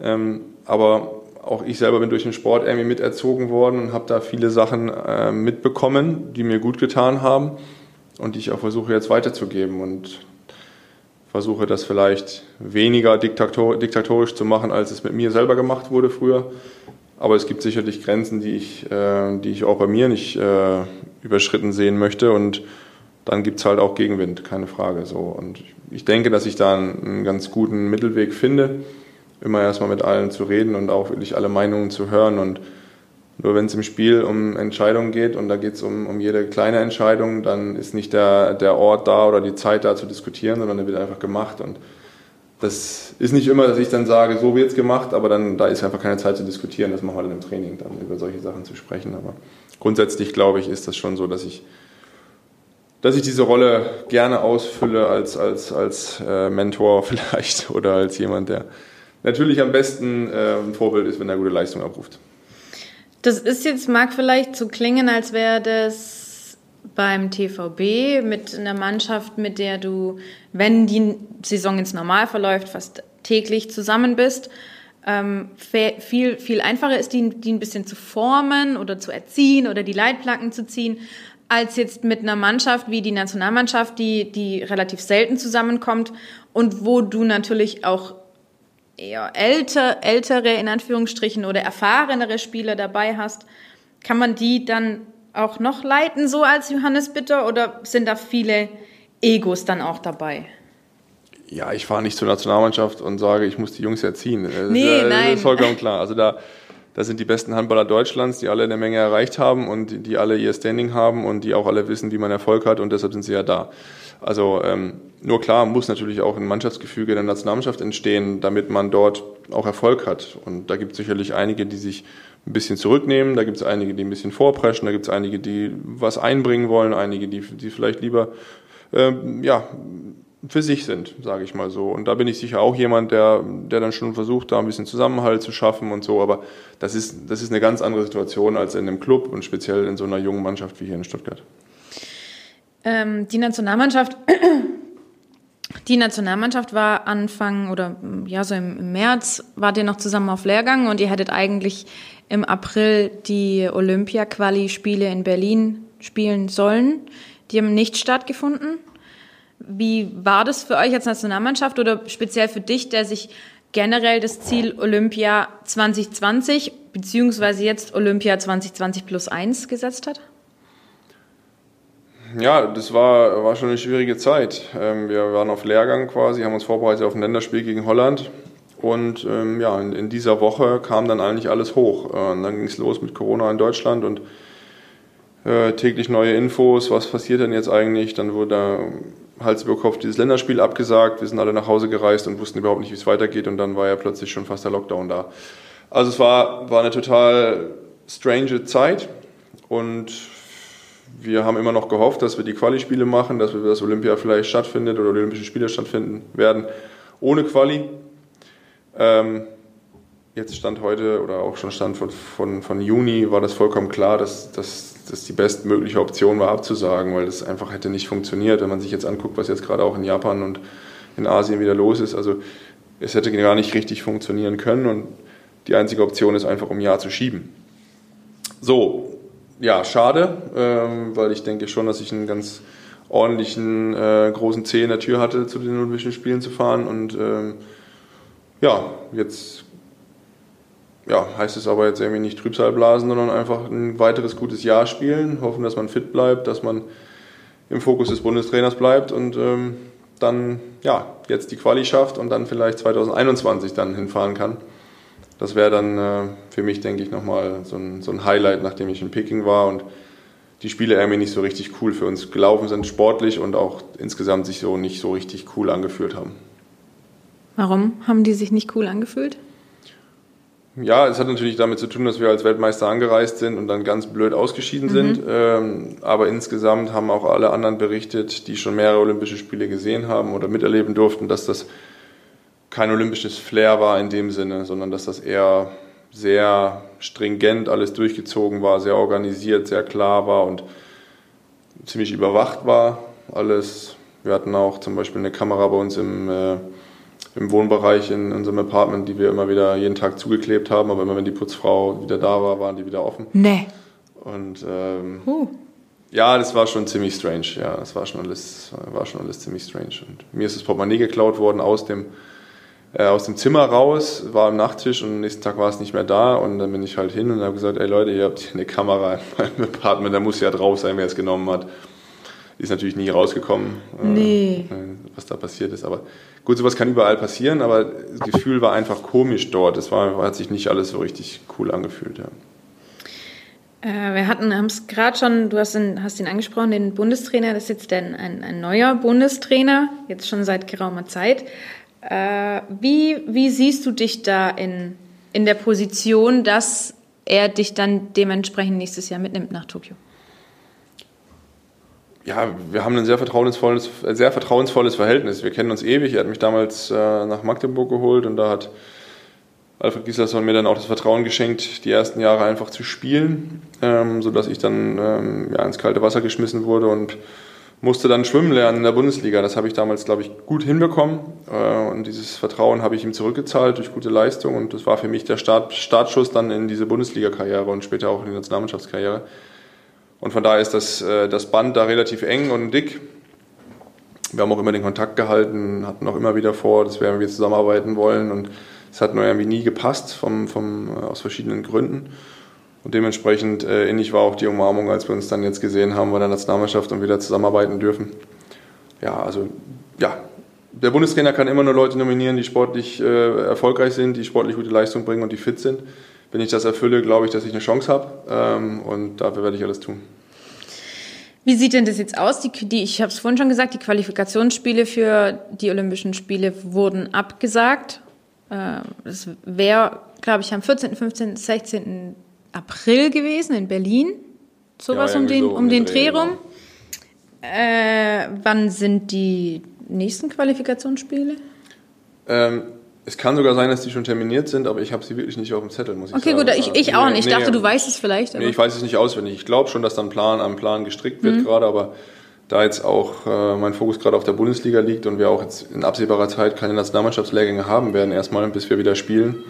Ähm, aber auch ich selber bin durch den Sport irgendwie miterzogen worden und habe da viele Sachen äh, mitbekommen, die mir gut getan haben und die ich auch versuche jetzt weiterzugeben. Und versuche das vielleicht weniger diktator diktatorisch zu machen, als es mit mir selber gemacht wurde früher. Aber es gibt sicherlich Grenzen, die ich, äh, die ich auch bei mir nicht äh, überschritten sehen möchte. Und dann gibt es halt auch Gegenwind, keine Frage. So. Und ich denke, dass ich da einen, einen ganz guten Mittelweg finde, immer erstmal mit allen zu reden und auch wirklich alle Meinungen zu hören und nur wenn es im Spiel um Entscheidungen geht und da geht es um, um jede kleine Entscheidung, dann ist nicht der, der Ort da oder die Zeit da zu diskutieren, sondern der wird einfach gemacht. Und das ist nicht immer, dass ich dann sage, so wird es gemacht, aber dann da ist einfach keine Zeit zu diskutieren. Das machen wir dann im Training, dann über solche Sachen zu sprechen. Aber grundsätzlich glaube ich, ist das schon so, dass ich, dass ich diese Rolle gerne ausfülle als, als, als äh, Mentor vielleicht oder als jemand, der natürlich am besten äh, ein Vorbild ist, wenn er gute Leistung abruft. Das ist jetzt, mag vielleicht so klingen, als wäre das beim TVB mit einer Mannschaft, mit der du, wenn die Saison ins Normal verläuft, fast täglich zusammen bist. Ähm, viel, viel einfacher ist, die, die ein bisschen zu formen oder zu erziehen oder die Leitplanken zu ziehen, als jetzt mit einer Mannschaft wie die Nationalmannschaft, die, die relativ selten zusammenkommt und wo du natürlich auch eher älter, ältere, in Anführungsstrichen, oder erfahrenere Spieler dabei hast, kann man die dann auch noch leiten, so als Johannes Bitter, oder sind da viele Egos dann auch dabei? Ja, ich fahre nicht zur Nationalmannschaft und sage, ich muss die Jungs erziehen. Das nee, ist, nein. Das ist vollkommen klar. Also da, da sind die besten Handballer Deutschlands, die alle eine Menge erreicht haben und die, die alle ihr Standing haben und die auch alle wissen, wie man Erfolg hat und deshalb sind sie ja da. Also ähm, nur klar muss natürlich auch ein Mannschaftsgefüge der Nationalmannschaft entstehen, damit man dort auch Erfolg hat. Und da gibt es sicherlich einige, die sich ein bisschen zurücknehmen, da gibt es einige, die ein bisschen vorpreschen, da gibt es einige, die was einbringen wollen, einige, die, die vielleicht lieber ähm, ja, für sich sind, sage ich mal so. Und da bin ich sicher auch jemand, der, der dann schon versucht, da ein bisschen Zusammenhalt zu schaffen und so. Aber das ist, das ist eine ganz andere Situation als in einem Club und speziell in so einer jungen Mannschaft wie hier in Stuttgart. Ähm, die Nationalmannschaft, die Nationalmannschaft war Anfang oder ja so im März wart ihr noch zusammen auf Lehrgang und ihr hättet eigentlich im April die Olympia-Quali-Spiele in Berlin spielen sollen. Die haben nicht stattgefunden. Wie war das für euch als Nationalmannschaft oder speziell für dich, der sich generell das Ziel Olympia 2020 beziehungsweise jetzt Olympia 2020 plus 1 gesetzt hat? Ja, das war, war schon eine schwierige Zeit. Ähm, wir waren auf Lehrgang quasi, haben uns vorbereitet auf ein Länderspiel gegen Holland. Und ähm, ja, in, in, dieser Woche kam dann eigentlich alles hoch. Äh, und dann ging es los mit Corona in Deutschland und äh, täglich neue Infos, was passiert denn jetzt eigentlich? Dann wurde Hals über Kopf dieses Länderspiel abgesagt. Wir sind alle nach Hause gereist und wussten überhaupt nicht, wie es weitergeht. Und dann war ja plötzlich schon fast der Lockdown da. Also es war, war eine total strange Zeit. Und wir haben immer noch gehofft, dass wir die Quali-Spiele machen, dass wir das Olympia vielleicht stattfindet oder Olympische Spiele stattfinden werden ohne Quali. Ähm, jetzt stand heute oder auch schon stand von, von, von Juni war das vollkommen klar, dass, dass das die bestmögliche Option war abzusagen, weil das einfach hätte nicht funktioniert, wenn man sich jetzt anguckt, was jetzt gerade auch in Japan und in Asien wieder los ist. Also es hätte gar nicht richtig funktionieren können und die einzige Option ist einfach um ein Jahr zu schieben. So, ja, schade, ähm, weil ich denke schon, dass ich einen ganz ordentlichen äh, großen Zeh in der Tür hatte, zu den Olympischen Spielen zu fahren. Und ähm, ja, jetzt ja, heißt es aber jetzt irgendwie nicht Trübsal blasen, sondern einfach ein weiteres gutes Jahr spielen, hoffen, dass man fit bleibt, dass man im Fokus des Bundestrainers bleibt. Und ähm, dann ja, jetzt die Quali schafft und dann vielleicht 2021 dann hinfahren kann. Das wäre dann äh, für mich, denke ich, nochmal so ein, so ein Highlight, nachdem ich in Peking war und die Spiele irgendwie nicht so richtig cool für uns gelaufen sind, sportlich und auch insgesamt sich so nicht so richtig cool angefühlt haben. Warum haben die sich nicht cool angefühlt? Ja, es hat natürlich damit zu tun, dass wir als Weltmeister angereist sind und dann ganz blöd ausgeschieden mhm. sind. Ähm, aber insgesamt haben auch alle anderen berichtet, die schon mehrere Olympische Spiele gesehen haben oder miterleben durften, dass das kein olympisches Flair war in dem Sinne, sondern dass das eher sehr stringent alles durchgezogen war, sehr organisiert, sehr klar war und ziemlich überwacht war. Alles. Wir hatten auch zum Beispiel eine Kamera bei uns im äh, im Wohnbereich in unserem Apartment, die wir immer wieder jeden Tag zugeklebt haben, aber immer wenn die Putzfrau wieder da war, waren die wieder offen. Nee. Und ähm, huh. ja, das war schon ziemlich strange. Ja, das war schon alles, war schon alles ziemlich strange. Und mir ist das Portemonnaie geklaut worden aus dem aus dem Zimmer raus, war am Nachttisch und am nächsten Tag war es nicht mehr da und dann bin ich halt hin und habe gesagt, ey Leute, ihr habt hier eine Kamera in meinem Apartment, da muss ja drauf sein, wer es genommen hat. Ist natürlich nie rausgekommen, äh, nee. äh, was da passiert ist, aber Gut, sowas kann überall passieren, aber das Gefühl war einfach komisch dort. Es war, hat sich nicht alles so richtig cool angefühlt. Ja. Äh, wir hatten, haben es gerade schon, du hast ihn, hast ihn angesprochen, den Bundestrainer, das ist jetzt ein, ein, ein neuer Bundestrainer, jetzt schon seit geraumer Zeit. Äh, wie, wie siehst du dich da in, in der Position, dass er dich dann dementsprechend nächstes Jahr mitnimmt nach Tokio? ja, wir haben ein sehr vertrauensvolles, sehr vertrauensvolles Verhältnis. Wir kennen uns ewig. Er hat mich damals äh, nach Magdeburg geholt und da hat Alfred Gislason mir dann auch das Vertrauen geschenkt, die ersten Jahre einfach zu spielen, ähm, sodass ich dann ähm, ja, ins kalte Wasser geschmissen wurde und musste dann schwimmen lernen in der Bundesliga. Das habe ich damals, glaube ich, gut hinbekommen äh, und dieses Vertrauen habe ich ihm zurückgezahlt durch gute Leistung und das war für mich der Start, Startschuss dann in diese Bundesliga-Karriere und später auch in die Nationalmannschaftskarriere. Und von daher ist das, äh, das Band da relativ eng und dick. Wir haben auch immer den Kontakt gehalten, hatten auch immer wieder vor, dass wir irgendwie zusammenarbeiten wollen. Und es hat nur irgendwie nie gepasst, vom, vom, äh, aus verschiedenen Gründen. Und dementsprechend äh, ähnlich war auch die Umarmung, als wir uns dann jetzt gesehen haben bei der Nationalmannschaft und wieder zusammenarbeiten dürfen. Ja, also ja, der Bundestrainer kann immer nur Leute nominieren, die sportlich äh, erfolgreich sind, die sportlich gute Leistung bringen und die fit sind wenn ich das erfülle, glaube ich, dass ich eine Chance habe. Ähm, und dafür werde ich alles tun. Wie sieht denn das jetzt aus? Die, die ich habe es vorhin schon gesagt, die Qualifikationsspiele für die Olympischen Spiele wurden abgesagt. Es äh, wäre, glaube ich, am 14., 15., 16. April gewesen in Berlin. Sowas ja, um den, so um den Dreh rum. Genau. Äh, wann sind die nächsten Qualifikationsspiele? Ähm, es kann sogar sein, dass die schon terminiert sind, aber ich habe sie wirklich nicht auf dem Zettel, muss ich okay, sagen. Okay, gut, ich, ich auch nicht. Ich nee, dachte, du weißt es vielleicht. Nee, ich weiß es nicht auswendig. Ich glaube schon, dass dann Plan am Plan gestrickt wird mhm. gerade, aber da jetzt auch äh, mein Fokus gerade auf der Bundesliga liegt und wir auch jetzt in absehbarer Zeit keine Nationalmannschaftslehrgänge haben werden, erstmal bis wir wieder spielen,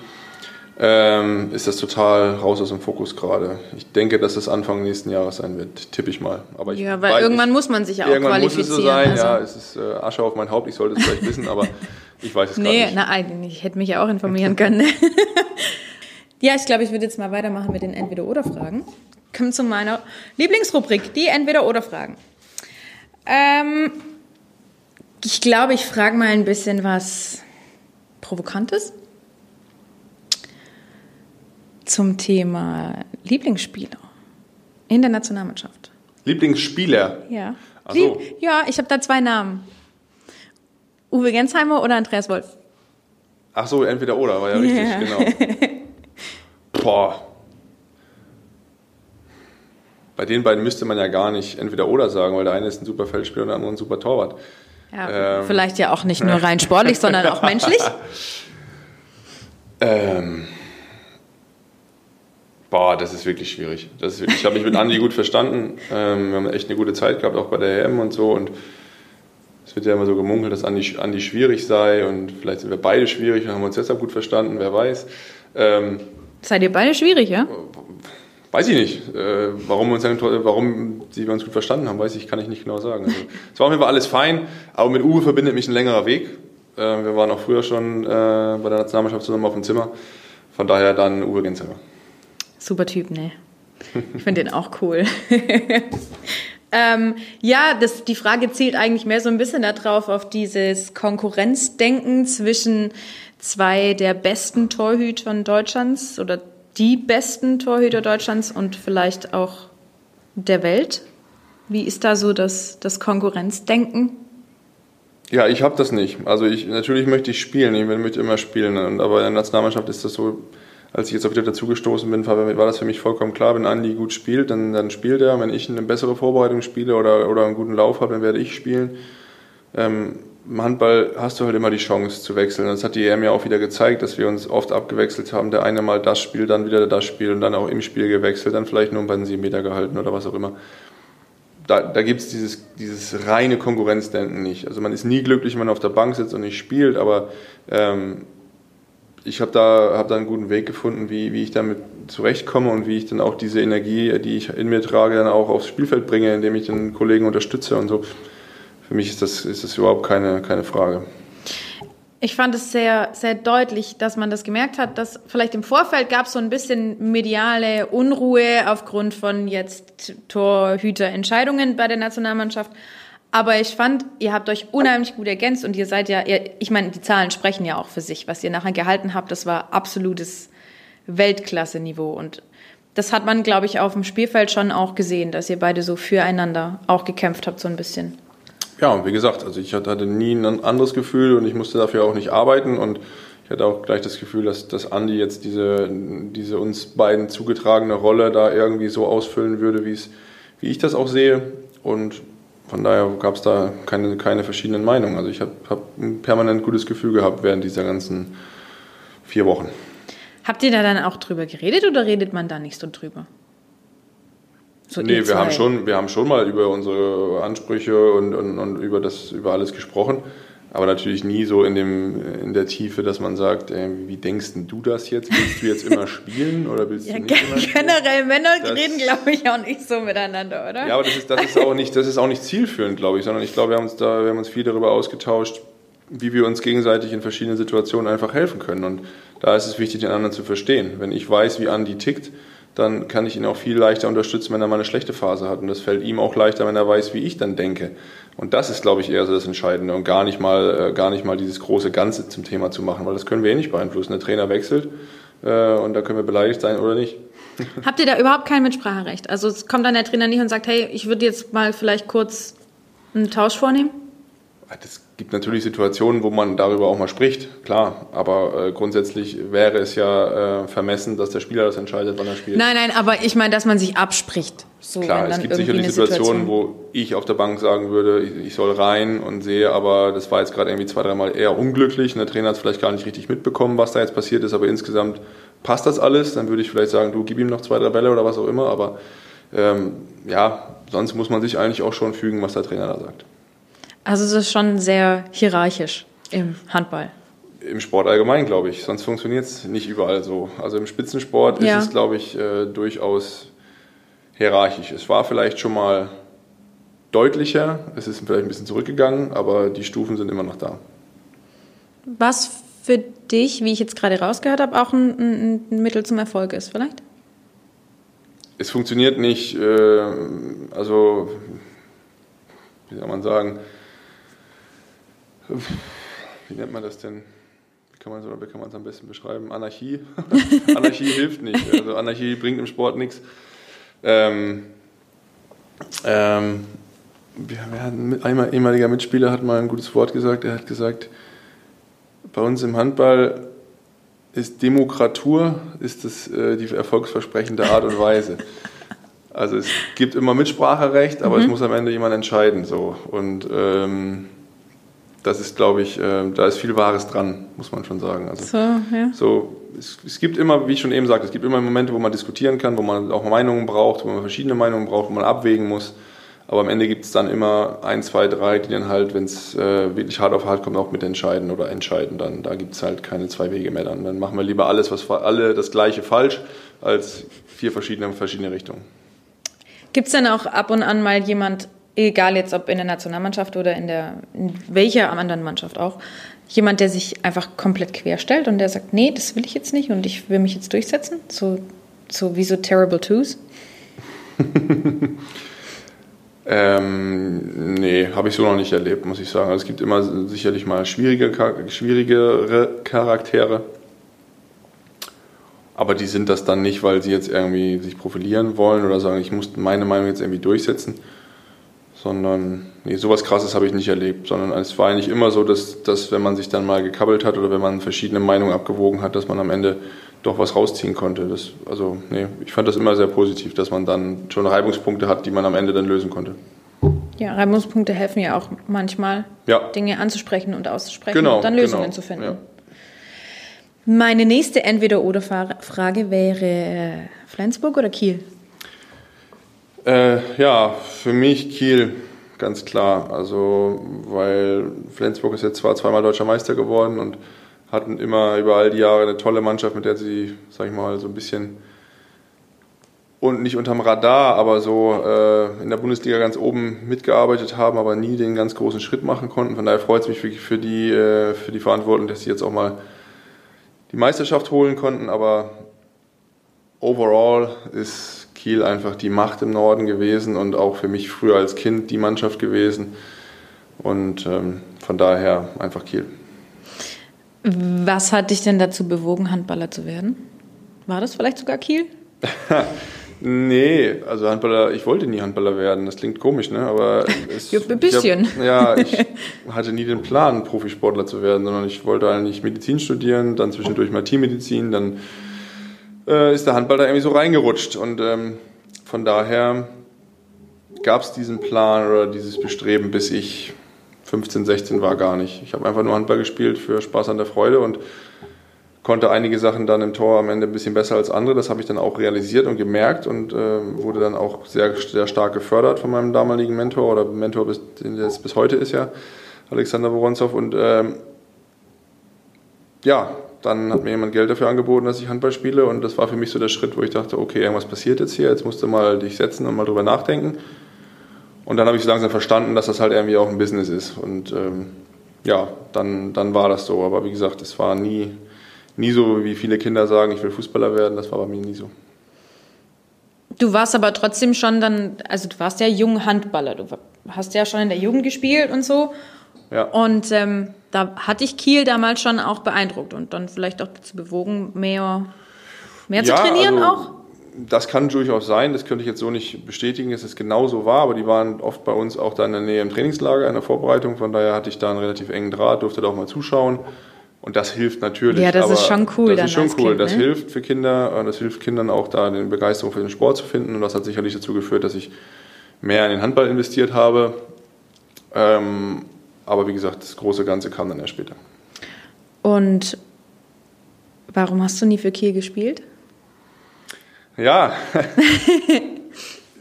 ähm, ist das total raus aus dem Fokus gerade. Ich denke, dass das Anfang nächsten Jahres sein wird, tippe ich mal. Aber ich ja, weil irgendwann muss man sich ja auch irgendwann qualifizieren. Muss es so sein, also. ja, es ist äh, Asche auf mein Haupt, ich sollte es vielleicht wissen, aber ich weiß es nee, nicht. Nee, nein, ich hätte mich ja auch informieren können. ja, ich glaube, ich würde jetzt mal weitermachen mit den Entweder-Oder-Fragen. Kommen zu meiner Lieblingsrubrik, die Entweder-Oder-Fragen. Ähm, ich glaube, ich frage mal ein bisschen was Provokantes zum Thema Lieblingsspieler in der Nationalmannschaft. Lieblingsspieler? Ja. Ach so. Ja, ich habe da zwei Namen. Uwe Gensheimer oder Andreas Wolf? Ach so, entweder oder, war ja richtig, yeah. genau. Boah. Bei den beiden müsste man ja gar nicht entweder oder sagen, weil der eine ist ein super Feldspieler und der andere ein super Torwart. Ja, ähm. vielleicht ja auch nicht nur rein sportlich, sondern auch menschlich. Ähm. Boah, das ist wirklich schwierig. Das ist ich habe mich mit Andi gut verstanden. Ähm, wir haben echt eine gute Zeit gehabt, auch bei der EM und so. Und es wird ja immer so gemunkelt, dass Andi, Andi schwierig sei und vielleicht sind wir beide schwierig und haben uns deshalb gut verstanden, wer weiß. Ähm, Seid ihr beide schwierig, ja? Weiß ich nicht. Äh, warum, uns, warum sie uns gut verstanden haben, weiß ich, kann ich nicht genau sagen. Also, es war auf jeden Fall alles fein, aber mit Uwe verbindet mich ein längerer Weg. Äh, wir waren auch früher schon äh, bei der Nationalmannschaft zusammen auf dem Zimmer. Von daher dann Uwe Gensheimer. Super Typ, ne? Ich finde den auch cool. ähm, ja, das, die Frage zielt eigentlich mehr so ein bisschen darauf, auf dieses Konkurrenzdenken zwischen zwei der besten Torhüter Deutschlands oder die besten Torhüter Deutschlands und vielleicht auch der Welt. Wie ist da so das, das Konkurrenzdenken? Ja, ich habe das nicht. Also ich, natürlich möchte ich spielen, ich möchte immer spielen, aber in der Nationalmannschaft ist das so, als ich jetzt auch wieder dazugestoßen bin, war, das für mich vollkommen klar, wenn Andi gut spielt, dann, dann spielt er. Wenn ich eine bessere Vorbereitung spiele oder, oder einen guten Lauf habe, dann werde ich spielen. Ähm, Im Handball hast du halt immer die Chance zu wechseln. Das hat die EM ja auch wieder gezeigt, dass wir uns oft abgewechselt haben. Der eine mal das Spiel, dann wieder das Spiel und dann auch im Spiel gewechselt, dann vielleicht nur bei den sieben Meter gehalten oder was auch immer. Da, da gibt es dieses, dieses reine Konkurrenzdenken nicht. Also man ist nie glücklich, wenn man auf der Bank sitzt und nicht spielt, aber ähm, ich habe da, hab da einen guten Weg gefunden, wie, wie ich damit zurechtkomme und wie ich dann auch diese Energie, die ich in mir trage, dann auch aufs Spielfeld bringe, indem ich den Kollegen unterstütze und so. Für mich ist das, ist das überhaupt keine, keine Frage. Ich fand es sehr, sehr deutlich, dass man das gemerkt hat, dass vielleicht im Vorfeld gab es so ein bisschen mediale Unruhe aufgrund von jetzt Torhüterentscheidungen bei der Nationalmannschaft. Aber ich fand, ihr habt euch unheimlich gut ergänzt und ihr seid ja, ihr, ich meine, die Zahlen sprechen ja auch für sich. Was ihr nachher gehalten habt, das war absolutes Weltklasse-Niveau. Und das hat man, glaube ich, auf dem Spielfeld schon auch gesehen, dass ihr beide so füreinander auch gekämpft habt, so ein bisschen. Ja, und wie gesagt, also ich hatte nie ein anderes Gefühl und ich musste dafür auch nicht arbeiten und ich hatte auch gleich das Gefühl, dass, dass Andi jetzt diese, diese uns beiden zugetragene Rolle da irgendwie so ausfüllen würde, wie wie ich das auch sehe. Und von daher gab es da keine, keine verschiedenen Meinungen. Also ich habe hab ein permanent gutes Gefühl gehabt während dieser ganzen vier Wochen. Habt ihr da dann auch drüber geredet oder redet man da nicht so drüber? So nee, wir haben, schon, wir haben schon mal über unsere Ansprüche und, und, und über, das, über alles gesprochen. Aber natürlich nie so in, dem, in der Tiefe, dass man sagt, äh, wie denkst du das jetzt? Willst du jetzt immer spielen oder willst ja, du nicht immer spielen? Generell Männer das, reden, glaube ich, auch nicht so miteinander, oder? Ja, aber das ist, das ist, auch, nicht, das ist auch nicht zielführend, glaube ich, sondern ich glaube, wir haben uns da, wir haben uns viel darüber ausgetauscht, wie wir uns gegenseitig in verschiedenen Situationen einfach helfen können. Und da ist es wichtig, den anderen zu verstehen. Wenn ich weiß, wie Andi tickt, dann kann ich ihn auch viel leichter unterstützen, wenn er mal eine schlechte Phase hat. Und das fällt ihm auch leichter, wenn er weiß, wie ich dann denke. Und das ist, glaube ich, eher so das Entscheidende und gar nicht mal, äh, gar nicht mal dieses große Ganze zum Thema zu machen, weil das können wir eh nicht beeinflussen. Der Trainer wechselt äh, und da können wir beleidigt sein oder nicht. Habt ihr da überhaupt kein Mitspracherecht? Also es kommt dann der Trainer nicht und sagt, hey, ich würde jetzt mal vielleicht kurz einen Tausch vornehmen? Es gibt natürlich Situationen, wo man darüber auch mal spricht, klar. Aber äh, grundsätzlich wäre es ja äh, vermessen, dass der Spieler das entscheidet, wann er spielt. Nein, nein, aber ich meine, dass man sich abspricht. So, klar, es gibt sicherlich Situationen, Situation wo ich auf der Bank sagen würde, ich, ich, soll rein und sehe, aber das war jetzt gerade irgendwie zwei, dreimal eher unglücklich. Und der Trainer hat es vielleicht gar nicht richtig mitbekommen, was da jetzt passiert ist, aber insgesamt passt das alles. Dann würde ich vielleicht sagen, du gib ihm noch zwei, drei Bälle oder was auch immer. Aber ähm, ja, sonst muss man sich eigentlich auch schon fügen, was der Trainer da sagt. Also es ist schon sehr hierarchisch im Handball. Im Sport allgemein, glaube ich. Sonst funktioniert es nicht überall so. Also im Spitzensport ja. ist es, glaube ich, äh, durchaus hierarchisch. Es war vielleicht schon mal deutlicher, es ist vielleicht ein bisschen zurückgegangen, aber die Stufen sind immer noch da. Was für dich, wie ich jetzt gerade rausgehört habe, auch ein, ein Mittel zum Erfolg ist, vielleicht? Es funktioniert nicht, äh, also wie soll man sagen, wie nennt man das denn? Wie kann man es wie kann man es am besten beschreiben? Anarchie. Anarchie hilft nicht. Also Anarchie bringt im Sport nichts. Ähm, ähm, wir, wir hatten, ein ehemaliger Mitspieler hat mal ein gutes Wort gesagt. Er hat gesagt, bei uns im Handball ist Demokratur ist das, äh, die erfolgsversprechende Art und Weise. Also es gibt immer Mitspracherecht, aber mhm. es muss am Ende jemand entscheiden. So. Und ähm, das ist, glaube ich, äh, da ist viel Wahres dran, muss man schon sagen. Also, so, ja. so es, es, gibt immer, wie ich schon eben sagte, es gibt immer Momente, wo man diskutieren kann, wo man auch Meinungen braucht, wo man verschiedene Meinungen braucht, wo man abwägen muss. Aber am Ende gibt es dann immer ein, zwei, drei, die dann halt, wenn es äh, wirklich hart auf hart kommt, auch mitentscheiden oder entscheiden. Dann da gibt es halt keine zwei Wege mehr. Dann, dann machen wir lieber alles, was alle das Gleiche falsch, als vier verschiedene verschiedene Richtungen. Gibt es denn auch ab und an mal jemand, egal jetzt ob in der Nationalmannschaft oder in der in welcher anderen Mannschaft auch, jemand, der sich einfach komplett querstellt und der sagt, nee, das will ich jetzt nicht und ich will mich jetzt durchsetzen, so, so wie so Terrible Twos? ähm, nee, habe ich so noch nicht erlebt, muss ich sagen. Also es gibt immer sicherlich mal schwierige, schwierigere Charaktere. Aber die sind das dann nicht, weil sie jetzt irgendwie sich profilieren wollen oder sagen, ich muss meine Meinung jetzt irgendwie durchsetzen, sondern nee, sowas Krasses habe ich nicht erlebt, sondern es war eigentlich immer so, dass, dass wenn man sich dann mal gekabbelt hat oder wenn man verschiedene Meinungen abgewogen hat, dass man am Ende doch was rausziehen konnte. Das, also nee, ich fand das immer sehr positiv, dass man dann schon Reibungspunkte hat, die man am Ende dann lösen konnte. Ja, Reibungspunkte helfen ja auch manchmal, ja. Dinge anzusprechen und auszusprechen genau, und dann Lösungen genau, zu finden. Ja. Meine nächste Entweder-Oder-Frage wäre äh, Flensburg oder Kiel? Äh, ja, für mich Kiel, ganz klar. Also, weil Flensburg ist jetzt zwar zweimal deutscher Meister geworden und hatten immer über all die Jahre eine tolle Mannschaft, mit der sie, sag ich mal, so ein bisschen und nicht unterm Radar, aber so äh, in der Bundesliga ganz oben mitgearbeitet haben, aber nie den ganz großen Schritt machen konnten. Von daher freut es mich wirklich für die, äh, für die Verantwortung, dass sie jetzt auch mal die Meisterschaft holen konnten. Aber overall ist Kiel einfach die Macht im Norden gewesen und auch für mich früher als Kind die Mannschaft gewesen. Und ähm, von daher einfach Kiel. Was hat dich denn dazu bewogen, Handballer zu werden? War das vielleicht sogar Kiel? nee, also Handballer, ich wollte nie Handballer werden. Das klingt komisch, ne? Aber es, ja, ein bisschen. Ich hab, ja, ich hatte nie den Plan, Profisportler zu werden, sondern ich wollte eigentlich Medizin studieren, dann zwischendurch mal Teammedizin, dann äh, ist der Handball da irgendwie so reingerutscht. Und ähm, von daher gab es diesen Plan oder dieses Bestreben, bis ich 15, 16 war, gar nicht. Ich habe einfach nur Handball gespielt für Spaß an der Freude und konnte einige Sachen dann im Tor am Ende ein bisschen besser als andere. Das habe ich dann auch realisiert und gemerkt und äh, wurde dann auch sehr, sehr stark gefördert von meinem damaligen Mentor oder Mentor, bis, der es bis heute ist ja, Alexander Woronzow. Und ähm, ja, dann hat mir jemand Geld dafür angeboten, dass ich Handball spiele und das war für mich so der Schritt, wo ich dachte, okay, irgendwas passiert jetzt hier, jetzt musst du mal dich setzen und mal drüber nachdenken. Und dann habe ich so langsam verstanden, dass das halt irgendwie auch ein Business ist und ähm, ja, dann, dann war das so. Aber wie gesagt, es war nie, nie so, wie viele Kinder sagen, ich will Fußballer werden, das war bei mir nie so. Du warst aber trotzdem schon dann, also du warst ja jung Handballer, du hast ja schon in der Jugend gespielt und so. Ja. Und ähm, da hatte ich Kiel damals schon auch beeindruckt und dann vielleicht auch dazu bewogen, mehr, mehr ja, zu trainieren also, auch? das kann durchaus sein, das könnte ich jetzt so nicht bestätigen, dass es genau so war, aber die waren oft bei uns auch da in der Nähe im Trainingslager, in der Vorbereitung, von daher hatte ich da einen relativ engen Draht, durfte da auch mal zuschauen und das hilft natürlich. Ja, das ist schon cool. Das ist schon cool, kind, das ne? hilft für Kinder, das hilft Kindern auch da eine Begeisterung für den Sport zu finden und das hat sicherlich dazu geführt, dass ich mehr in den Handball investiert habe, ähm, aber wie gesagt, das große Ganze kam dann erst später. Und warum hast du nie für Kiel gespielt? Ja,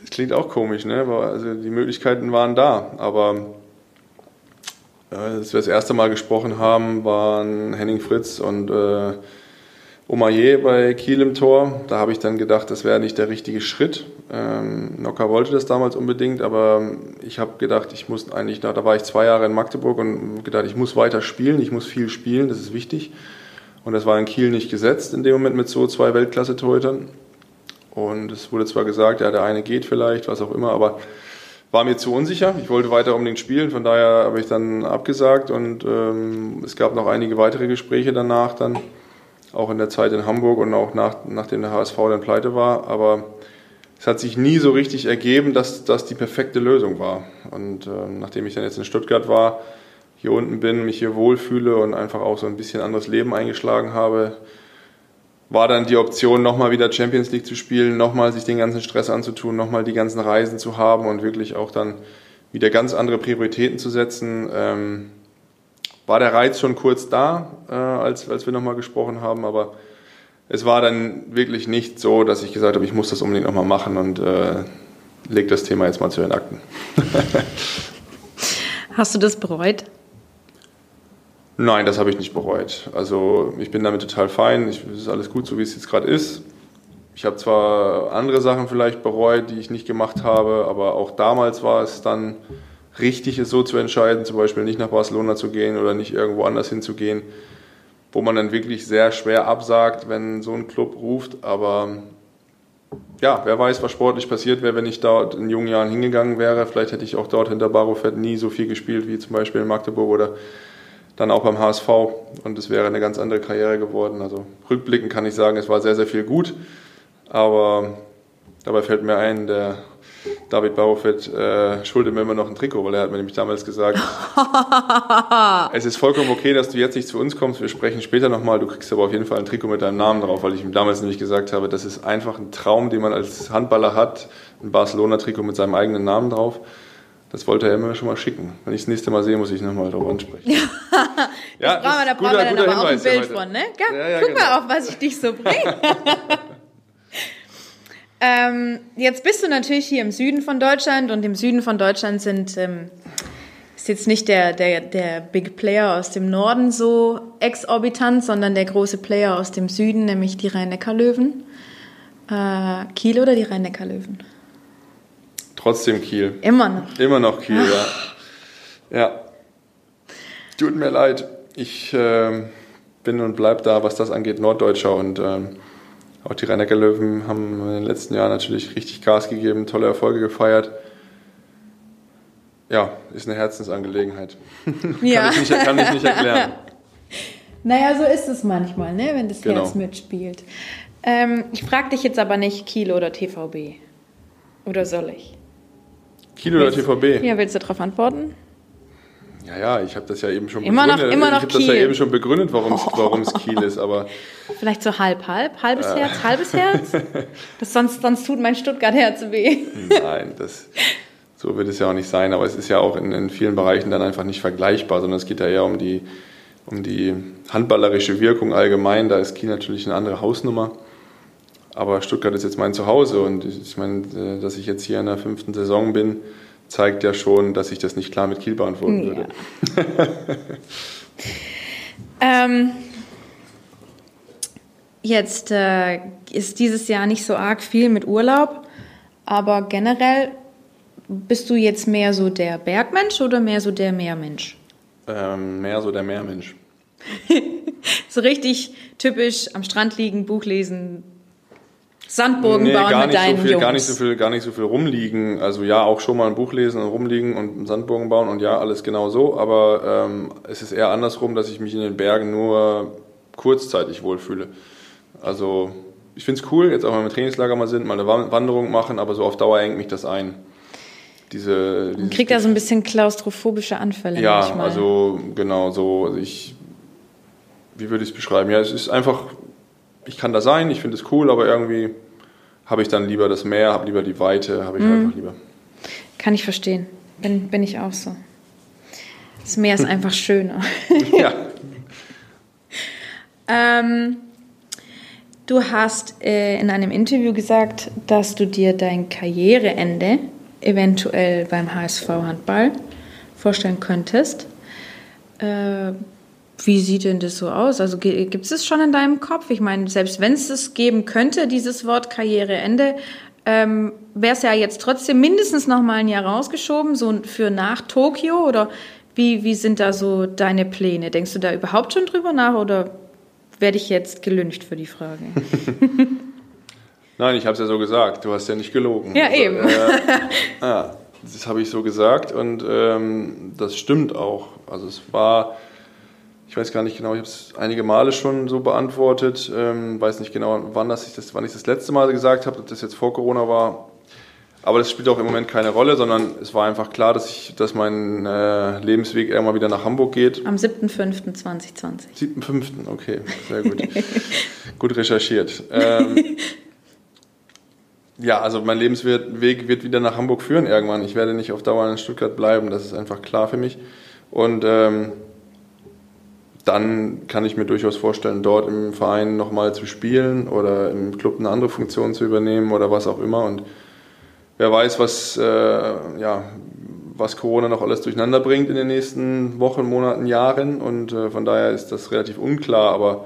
das klingt auch komisch, ne? Also die Möglichkeiten waren da, aber äh, als wir das erste Mal gesprochen haben, waren Henning Fritz und äh, Omaye bei Kiel im Tor. Da habe ich dann gedacht, das wäre nicht der richtige Schritt. Ähm, Nocker wollte das damals unbedingt, aber ich habe gedacht, ich muss eigentlich, da war ich zwei Jahre in Magdeburg und gedacht, ich muss weiter spielen, ich muss viel spielen, das ist wichtig. Und das war in Kiel nicht gesetzt in dem Moment mit so zwei Weltklasse-Torhütern. Und es wurde zwar gesagt, ja, der eine geht vielleicht, was auch immer, aber war mir zu unsicher. Ich wollte weiter unbedingt spielen, von daher habe ich dann abgesagt und ähm, es gab noch einige weitere Gespräche danach dann, auch in der Zeit in Hamburg und auch nach, nachdem der HSV dann pleite war. Aber es hat sich nie so richtig ergeben, dass das die perfekte Lösung war. Und ähm, nachdem ich dann jetzt in Stuttgart war, hier unten bin, mich hier wohlfühle und einfach auch so ein bisschen anderes Leben eingeschlagen habe, war dann die Option, nochmal wieder Champions League zu spielen, nochmal sich den ganzen Stress anzutun, nochmal die ganzen Reisen zu haben und wirklich auch dann wieder ganz andere Prioritäten zu setzen. Ähm, war der Reiz schon kurz da, äh, als, als wir nochmal gesprochen haben, aber es war dann wirklich nicht so, dass ich gesagt habe, ich muss das unbedingt nochmal machen und äh, leg das Thema jetzt mal zu den Akten. Hast du das bereut? Nein, das habe ich nicht bereut. Also ich bin damit total fein. es ist alles gut, so wie es jetzt gerade ist. Ich habe zwar andere Sachen vielleicht bereut, die ich nicht gemacht habe, aber auch damals war es dann richtig, es so zu entscheiden, zum Beispiel nicht nach Barcelona zu gehen oder nicht irgendwo anders hinzugehen, wo man dann wirklich sehr schwer absagt, wenn so ein Club ruft. Aber ja, wer weiß, was sportlich passiert wäre, wenn ich dort in jungen Jahren hingegangen wäre. Vielleicht hätte ich auch dort hinter Barofett nie so viel gespielt wie zum Beispiel in Magdeburg oder dann auch beim HSV und es wäre eine ganz andere Karriere geworden. Also rückblickend kann ich sagen, es war sehr, sehr viel gut, aber dabei fällt mir ein, der David Baufett äh, schuldet mir immer noch ein Trikot, weil er hat mir nämlich damals gesagt, es ist vollkommen okay, dass du jetzt nicht zu uns kommst, wir sprechen später nochmal, du kriegst aber auf jeden Fall ein Trikot mit deinem Namen drauf, weil ich ihm damals nämlich gesagt habe, das ist einfach ein Traum, den man als Handballer hat, ein Barcelona-Trikot mit seinem eigenen Namen drauf. Das wollte er mir schon mal schicken. Wenn ich das nächste Mal sehe, muss ich nochmal darauf ansprechen. ja, brauchen wir, da brauchen wir dann aber auch ein Bild von, ne? Ja, ja, Guck genau. mal, auf was ich dich so bringe. ähm, jetzt bist du natürlich hier im Süden von Deutschland und im Süden von Deutschland sind, ähm, ist jetzt nicht der, der, der Big Player aus dem Norden so exorbitant, sondern der große Player aus dem Süden, nämlich die Rhein-Neckar-Löwen. Äh, Kiel oder die Rhein-Neckar-Löwen? Trotzdem Kiel. Immer noch. Immer noch Kiel, ja. Ja. Tut mir leid. Ich äh, bin und bleib da, was das angeht, Norddeutscher und ähm, auch die rhein löwen haben in den letzten Jahren natürlich richtig Gas gegeben, tolle Erfolge gefeiert. Ja, ist eine Herzensangelegenheit. Ja. kann, ich nicht, kann ich nicht erklären. Naja, so ist es manchmal, ne, wenn das genau. Herz mitspielt. Ähm, ich frage dich jetzt aber nicht Kiel oder TVB. Oder soll ich? Kiel oder TVB? Ja, willst du darauf antworten? Ja, ja, ich habe das ja eben schon immer begründet. Noch, immer noch ich habe das ja eben schon begründet, warum es oh. Kiel ist, aber. Vielleicht so halb, halb, halbes äh. Herz, halbes Herz. Das sonst, sonst tut mein Stuttgart-Herz weh. Nein, das, so wird es ja auch nicht sein, aber es ist ja auch in, in vielen Bereichen dann einfach nicht vergleichbar, sondern es geht ja eher um die, um die handballerische Wirkung allgemein. Da ist Kiel natürlich eine andere Hausnummer. Aber Stuttgart ist jetzt mein Zuhause und ich meine, äh, dass ich jetzt hier in der fünften Saison bin, zeigt ja schon, dass ich das nicht klar mit Kiel beantworten ja. würde. ähm, jetzt äh, ist dieses Jahr nicht so arg viel mit Urlaub, aber generell bist du jetzt mehr so der Bergmensch oder mehr so der Meermensch? Ähm, mehr so der Meermensch. so richtig typisch am Strand liegen, Buch lesen, Sandburgen nee, bauen gar mit nicht deinen so viel, Jungs. Gar nicht, so viel, gar nicht so viel rumliegen. Also ja, auch schon mal ein Buch lesen und rumliegen und Sandburgen bauen und ja, alles genau so. Aber ähm, es ist eher andersrum, dass ich mich in den Bergen nur kurzzeitig wohlfühle. Also ich finde es cool, jetzt auch mal im Trainingslager mal sind, mal eine Wanderung machen, aber so auf Dauer hängt mich das ein. Diese, Man kriegt da so ein bisschen klaustrophobische Anfälle ja, manchmal. also genau so. Also ich, wie würde ich es beschreiben? Ja, es ist einfach, ich kann da sein, ich finde es cool, aber irgendwie habe ich dann lieber das Meer, habe lieber die Weite, habe ich Mhm. einfach lieber. Kann ich verstehen. Bin, bin ich auch so. Das Meer ist einfach schöner. ja. Ähm, du hast äh, in einem Interview gesagt, dass du dir dein Karriereende eventuell beim HSV Handball vorstellen könntest. Äh, wie sieht denn das so aus? Also gibt es es schon in deinem Kopf? Ich meine, selbst wenn es es geben könnte, dieses Wort Karriereende, ähm, wäre es ja jetzt trotzdem mindestens noch mal ein Jahr rausgeschoben, so für nach Tokio oder wie, wie sind da so deine Pläne? Denkst du da überhaupt schon drüber nach oder werde ich jetzt gelüncht für die Frage? Nein, ich habe es ja so gesagt. Du hast ja nicht gelogen. Ja, eben. Äh, ja, das habe ich so gesagt und ähm, das stimmt auch. Also es war, ich weiß gar nicht genau, ich habe es einige Male schon so beantwortet. Ähm, weiß nicht genau, wann, das ich das, wann ich das letzte Mal gesagt habe, ob das jetzt vor Corona war. Aber das spielt auch im Moment keine Rolle, sondern es war einfach klar, dass, ich, dass mein äh, Lebensweg irgendwann wieder nach Hamburg geht. Am 7.5.2020. 7.5. Okay, sehr gut. gut recherchiert. Ähm, ja, also mein Lebensweg wird wieder nach Hamburg führen irgendwann. Ich werde nicht auf Dauer in Stuttgart bleiben, das ist einfach klar für mich. Und ähm, dann kann ich mir durchaus vorstellen, dort im Verein nochmal zu spielen oder im Club eine andere Funktion zu übernehmen oder was auch immer. Und wer weiß, was, äh, ja, was Corona noch alles durcheinander bringt in den nächsten Wochen, Monaten, Jahren. Und äh, von daher ist das relativ unklar. Aber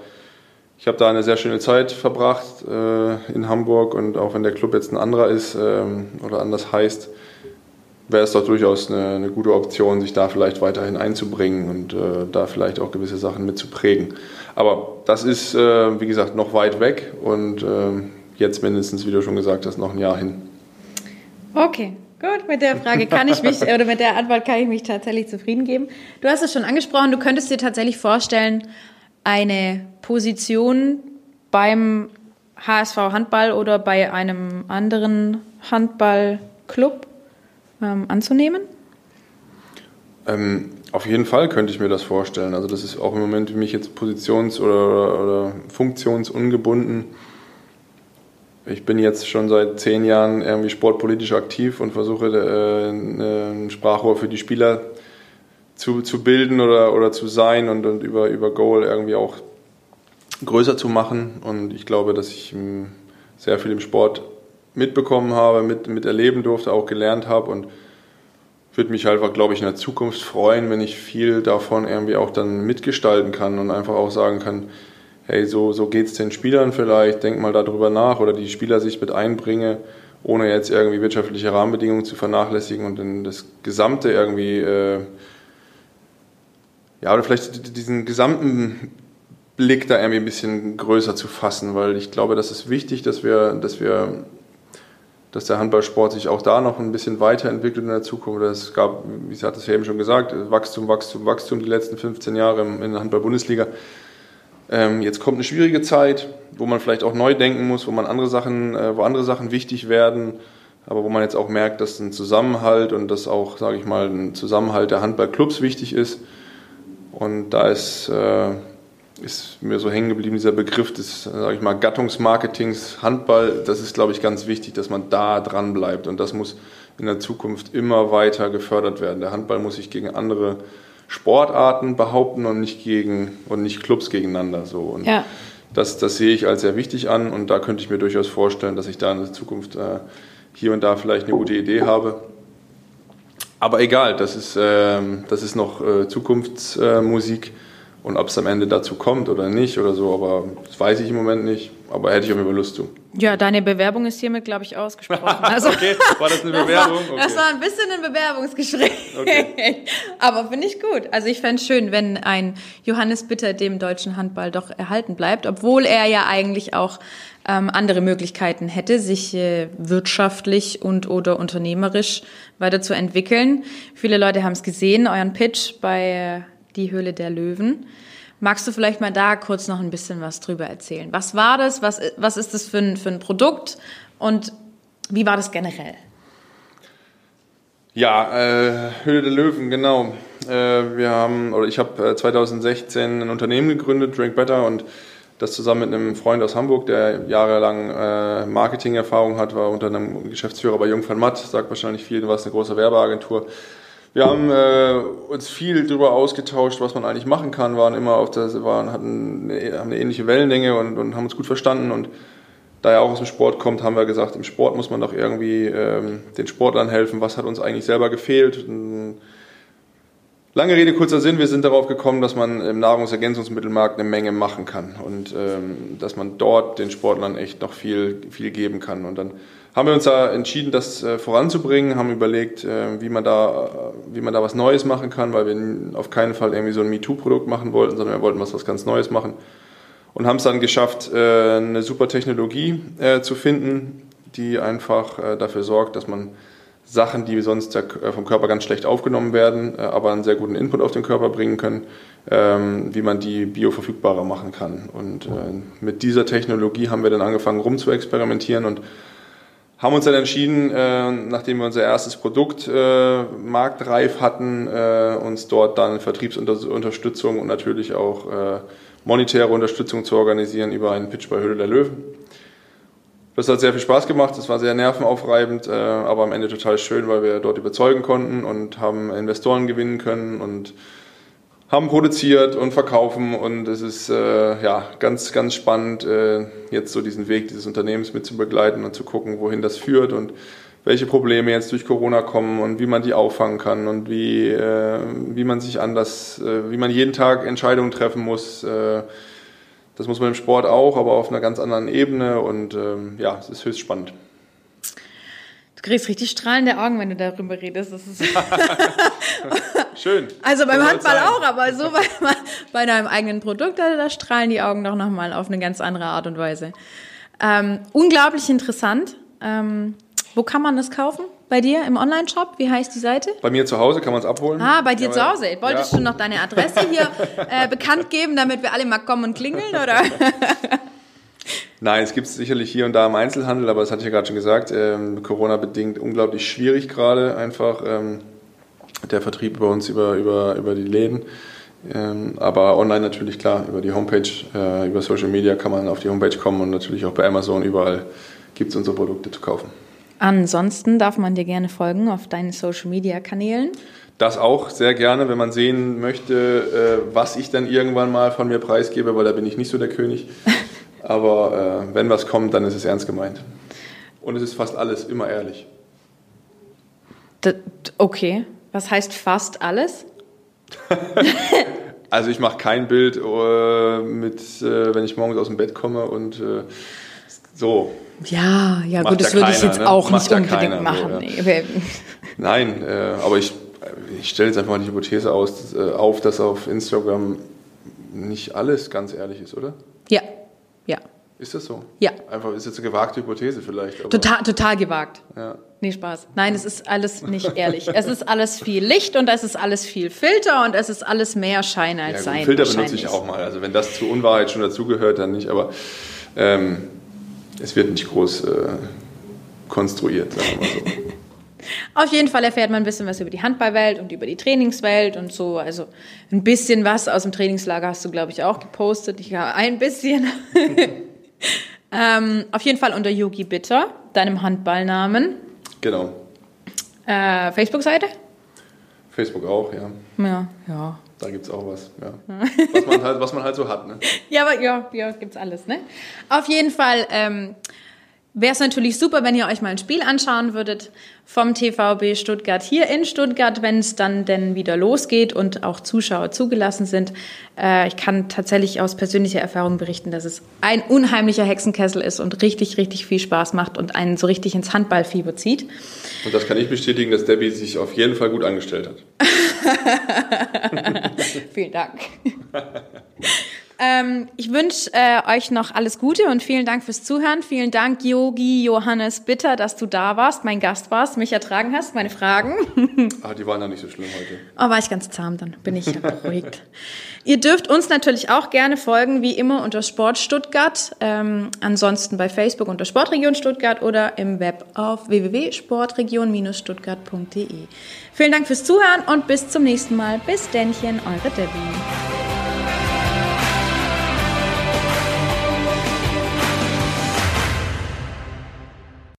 ich habe da eine sehr schöne Zeit verbracht äh, in Hamburg und auch wenn der Club jetzt ein anderer ist ähm, oder anders heißt, wäre es doch durchaus eine, eine, gute Option, sich da vielleicht weiterhin einzubringen und äh, da vielleicht auch gewisse Sachen mitzuprägen. Aber das ist, äh, wie gesagt, noch weit weg und ähm, jetzt mindestens, wie du schon gesagt hast, noch ein Jahr hin. Okay, gut. Mit der Frage kann ich mich, oder mit der Antwort kann ich mich tatsächlich zufrieden geben. Du hast es schon angesprochen, du könntest dir tatsächlich vorstellen, eine Position beim HSV Handball oder bei einem anderen Handballclub ähm, anzunehmen? Ähm, auf jeden Fall könnte ich mir das vorstellen. Also das ist auch im Moment für mich jetzt positions- oder, oder funktionsungebunden. Ich bin jetzt schon seit zehn Jahren irgendwie sportpolitisch aktiv und versuche äh, ein Sprachrohr für die Spieler zu, zu bilden oder, oder zu sein und, und über, über Goal irgendwie auch größer zu machen. Und ich glaube, dass ich sehr viel im Sport mitbekommen habe, mit, mit durfte, auch gelernt habe und würde mich einfach, glaube ich, in der Zukunft freuen, wenn ich viel davon irgendwie auch dann mitgestalten kann und einfach auch sagen kann, hey, so, so geht es den Spielern vielleicht, denk mal darüber nach oder die Spieler sich mit einbringe, ohne jetzt irgendwie wirtschaftliche Rahmenbedingungen zu vernachlässigen und dann das Gesamte irgendwie, äh, ja, oder vielleicht diesen gesamten Blick da irgendwie ein bisschen größer zu fassen, weil ich glaube, das ist wichtig, dass wir, dass wir, dass der Handballsport sich auch da noch ein bisschen weiterentwickelt in der Zukunft. Es gab, wie hatte es ja eben schon gesagt, Wachstum, Wachstum, Wachstum die letzten 15 Jahre in der Handball-Bundesliga. Ähm, jetzt kommt eine schwierige Zeit, wo man vielleicht auch neu denken muss, wo man andere Sachen, äh, wo andere Sachen wichtig werden, aber wo man jetzt auch merkt, dass ein Zusammenhalt und dass auch, sage ich mal, ein Zusammenhalt der Handballclubs wichtig ist. Und da ist äh, ist mir so hängen geblieben, dieser Begriff des, sage ich mal, Gattungsmarketings, Handball, das ist, glaube ich, ganz wichtig, dass man da dran bleibt und das muss in der Zukunft immer weiter gefördert werden. Der Handball muss sich gegen andere Sportarten behaupten und nicht gegen und nicht Clubs gegeneinander so und ja. das, das sehe ich als sehr wichtig an und da könnte ich mir durchaus vorstellen, dass ich da in der Zukunft äh, hier und da vielleicht eine gute Idee habe. Aber egal, das ist, äh, das ist noch äh, Zukunftsmusik. Und ob es am Ende dazu kommt oder nicht oder so, aber das weiß ich im Moment nicht. Aber hätte ich jeden Fall Lust zu. Ja, deine Bewerbung ist hiermit, glaube ich, ausgesprochen. Also, okay, war das eine Bewerbung? Das war, das war ein bisschen ein Bewerbungsgespräch. Okay. Aber finde ich gut. Also ich fände es schön, wenn ein Johannes Bitter dem deutschen Handball doch erhalten bleibt, obwohl er ja eigentlich auch ähm, andere Möglichkeiten hätte, sich äh, wirtschaftlich und oder unternehmerisch weiterzuentwickeln. Viele Leute haben es gesehen, euren Pitch bei äh, die Höhle der Löwen, Magst du vielleicht mal da kurz noch ein bisschen was drüber erzählen? Was war das? Was, was ist das für ein, für ein Produkt? Und wie war das generell? Ja, äh, Höhle der Löwen, genau. Äh, wir haben, oder ich habe äh, 2016 ein Unternehmen gegründet, Drink Better, und das zusammen mit einem Freund aus Hamburg, der jahrelang äh, Marketing-Erfahrung hat, war unter einem Geschäftsführer bei Jung van Matt, sagt wahrscheinlich vielen was, eine große Werbeagentur. Wir haben äh, uns viel darüber ausgetauscht, was man eigentlich machen kann, waren immer auf der, waren, hatten eine, haben eine ähnliche Wellenlänge und, und haben uns gut verstanden und da er auch aus dem Sport kommt, haben wir gesagt, im Sport muss man doch irgendwie ähm, den Sportlern helfen. Was hat uns eigentlich selber gefehlt? Lange Rede, kurzer Sinn, wir sind darauf gekommen, dass man im Nahrungsergänzungsmittelmarkt eine Menge machen kann und ähm, dass man dort den Sportlern echt noch viel, viel geben kann. Und dann haben wir uns da entschieden, das äh, voranzubringen, haben überlegt, äh, wie, man da, wie man da was Neues machen kann, weil wir auf keinen Fall irgendwie so ein MeToo-Produkt machen wollten, sondern wir wollten was, was ganz Neues machen und haben es dann geschafft, äh, eine super Technologie äh, zu finden, die einfach äh, dafür sorgt, dass man Sachen, die sonst vom Körper ganz schlecht aufgenommen werden, aber einen sehr guten Input auf den Körper bringen können, ähm, wie man die bioverfügbarer machen kann. Und mit dieser Technologie haben wir dann angefangen rum zu experimentieren und haben uns dann entschieden, nachdem wir unser erstes Produkt marktreif hatten, uns dort dann Vertriebsunterstützung und natürlich auch monetäre Unterstützung zu organisieren über einen Pitch bei Höhle der Löwen. Das hat sehr viel Spaß gemacht, das war sehr nervenaufreibend, äh, aber am Ende total schön, weil wir dort überzeugen konnten und haben Investoren gewinnen können und haben produziert und verkaufen und es ist äh, ja ganz ganz spannend äh, jetzt so diesen Weg dieses Unternehmens mit zu begleiten und zu gucken, wohin das führt und welche Probleme jetzt durch Corona kommen und wie man die auffangen kann und wie, äh, wie man sich anders, äh, wie man jeden Tag Entscheidungen treffen muss. Äh, das muss man im Sport auch, aber auf einer ganz anderen Ebene und ähm, ja, es ist höchst spannend. Du kriegst richtig strahlende Augen, wenn du darüber redest. Das ist Schön. Also beim Handball auch, aber so bei, bei deinem eigenen Produkt, da strahlen die Augen doch nochmal auf eine ganz andere Art und Weise. Ähm, unglaublich interessant. Ähm, wo kann man das kaufen? Bei dir im Online-Shop? Wie heißt die Seite? Bei mir zu Hause kann man es abholen. Ah, bei dir ja, zu Hause. Wolltest ja. du noch deine Adresse hier äh, bekannt geben, damit wir alle mal kommen und klingeln, oder? Nein, es gibt es sicherlich hier und da im Einzelhandel, aber das hatte ich ja gerade schon gesagt, ähm, Corona-bedingt unglaublich schwierig gerade einfach. Ähm, der Vertrieb bei uns über, über, über die Läden. Ähm, aber online natürlich klar, über die Homepage, äh, über Social Media kann man auf die Homepage kommen und natürlich auch bei Amazon überall gibt es unsere Produkte zu kaufen. Ansonsten darf man dir gerne folgen auf deinen Social Media Kanälen. Das auch sehr gerne, wenn man sehen möchte, äh, was ich dann irgendwann mal von mir preisgebe, weil da bin ich nicht so der König. Aber äh, wenn was kommt, dann ist es ernst gemeint. Und es ist fast alles immer ehrlich. Okay, was heißt fast alles? also ich mache kein Bild äh, mit, wenn ich morgens aus dem Bett komme und so. Ja, ja, gut, das würde ich jetzt ne? auch Macht nicht unbedingt keiner, machen. So, ja. Nein, äh, aber ich, ich stelle jetzt einfach mal die Hypothese aus, äh, auf, dass auf Instagram nicht alles ganz ehrlich ist, oder? Ja, ja. Ist das so? Ja. Einfach ist jetzt eine gewagte Hypothese vielleicht. total, total gewagt. Ja. Nee, Spaß. Nein, es ist alles nicht ehrlich. es ist alles viel Licht und es ist alles viel Filter und es ist alles mehr Schein als ja, Sein. Filter benutze ich auch mal. Also wenn das zur Unwahrheit schon dazugehört, dann nicht. Aber ähm, es wird nicht groß äh, konstruiert, sagen wir mal so. Auf jeden Fall erfährt man ein bisschen was über die Handballwelt und über die Trainingswelt und so. Also ein bisschen was aus dem Trainingslager hast du, glaube ich, auch gepostet. Ich habe ein bisschen. ähm, auf jeden Fall unter Yogi Bitter, deinem Handballnamen. Genau. Äh, Facebook-Seite? Facebook auch, ja. Ja, ja. Da gibt es auch was, ja. was, man halt, was man halt so hat, ne? ja, aber ja, ja, gibt's alles, ne? Auf jeden Fall ähm, wäre es natürlich super, wenn ihr euch mal ein Spiel anschauen würdet vom TVB Stuttgart hier in Stuttgart, wenn es dann denn wieder losgeht und auch Zuschauer zugelassen sind. Äh, ich kann tatsächlich aus persönlicher Erfahrung berichten, dass es ein unheimlicher Hexenkessel ist und richtig, richtig viel Spaß macht und einen so richtig ins Handballfieber zieht. Und das kann ich bestätigen, dass Debbie sich auf jeden Fall gut angestellt hat. Vielen Dank. Ähm, ich wünsche äh, euch noch alles Gute und vielen Dank fürs Zuhören. Vielen Dank, Yogi Johannes Bitter, dass du da warst, mein Gast warst, mich ertragen hast, meine Fragen. ah, die waren ja nicht so schlimm heute. Oh, war ich ganz zahm, dann bin ich ja beruhigt. Ihr dürft uns natürlich auch gerne folgen, wie immer unter Sport Stuttgart. Ähm, ansonsten bei Facebook unter Sportregion Stuttgart oder im Web auf www.sportregion-stuttgart.de. Vielen Dank fürs Zuhören und bis zum nächsten Mal. Bis Dännchen, eure Debbie.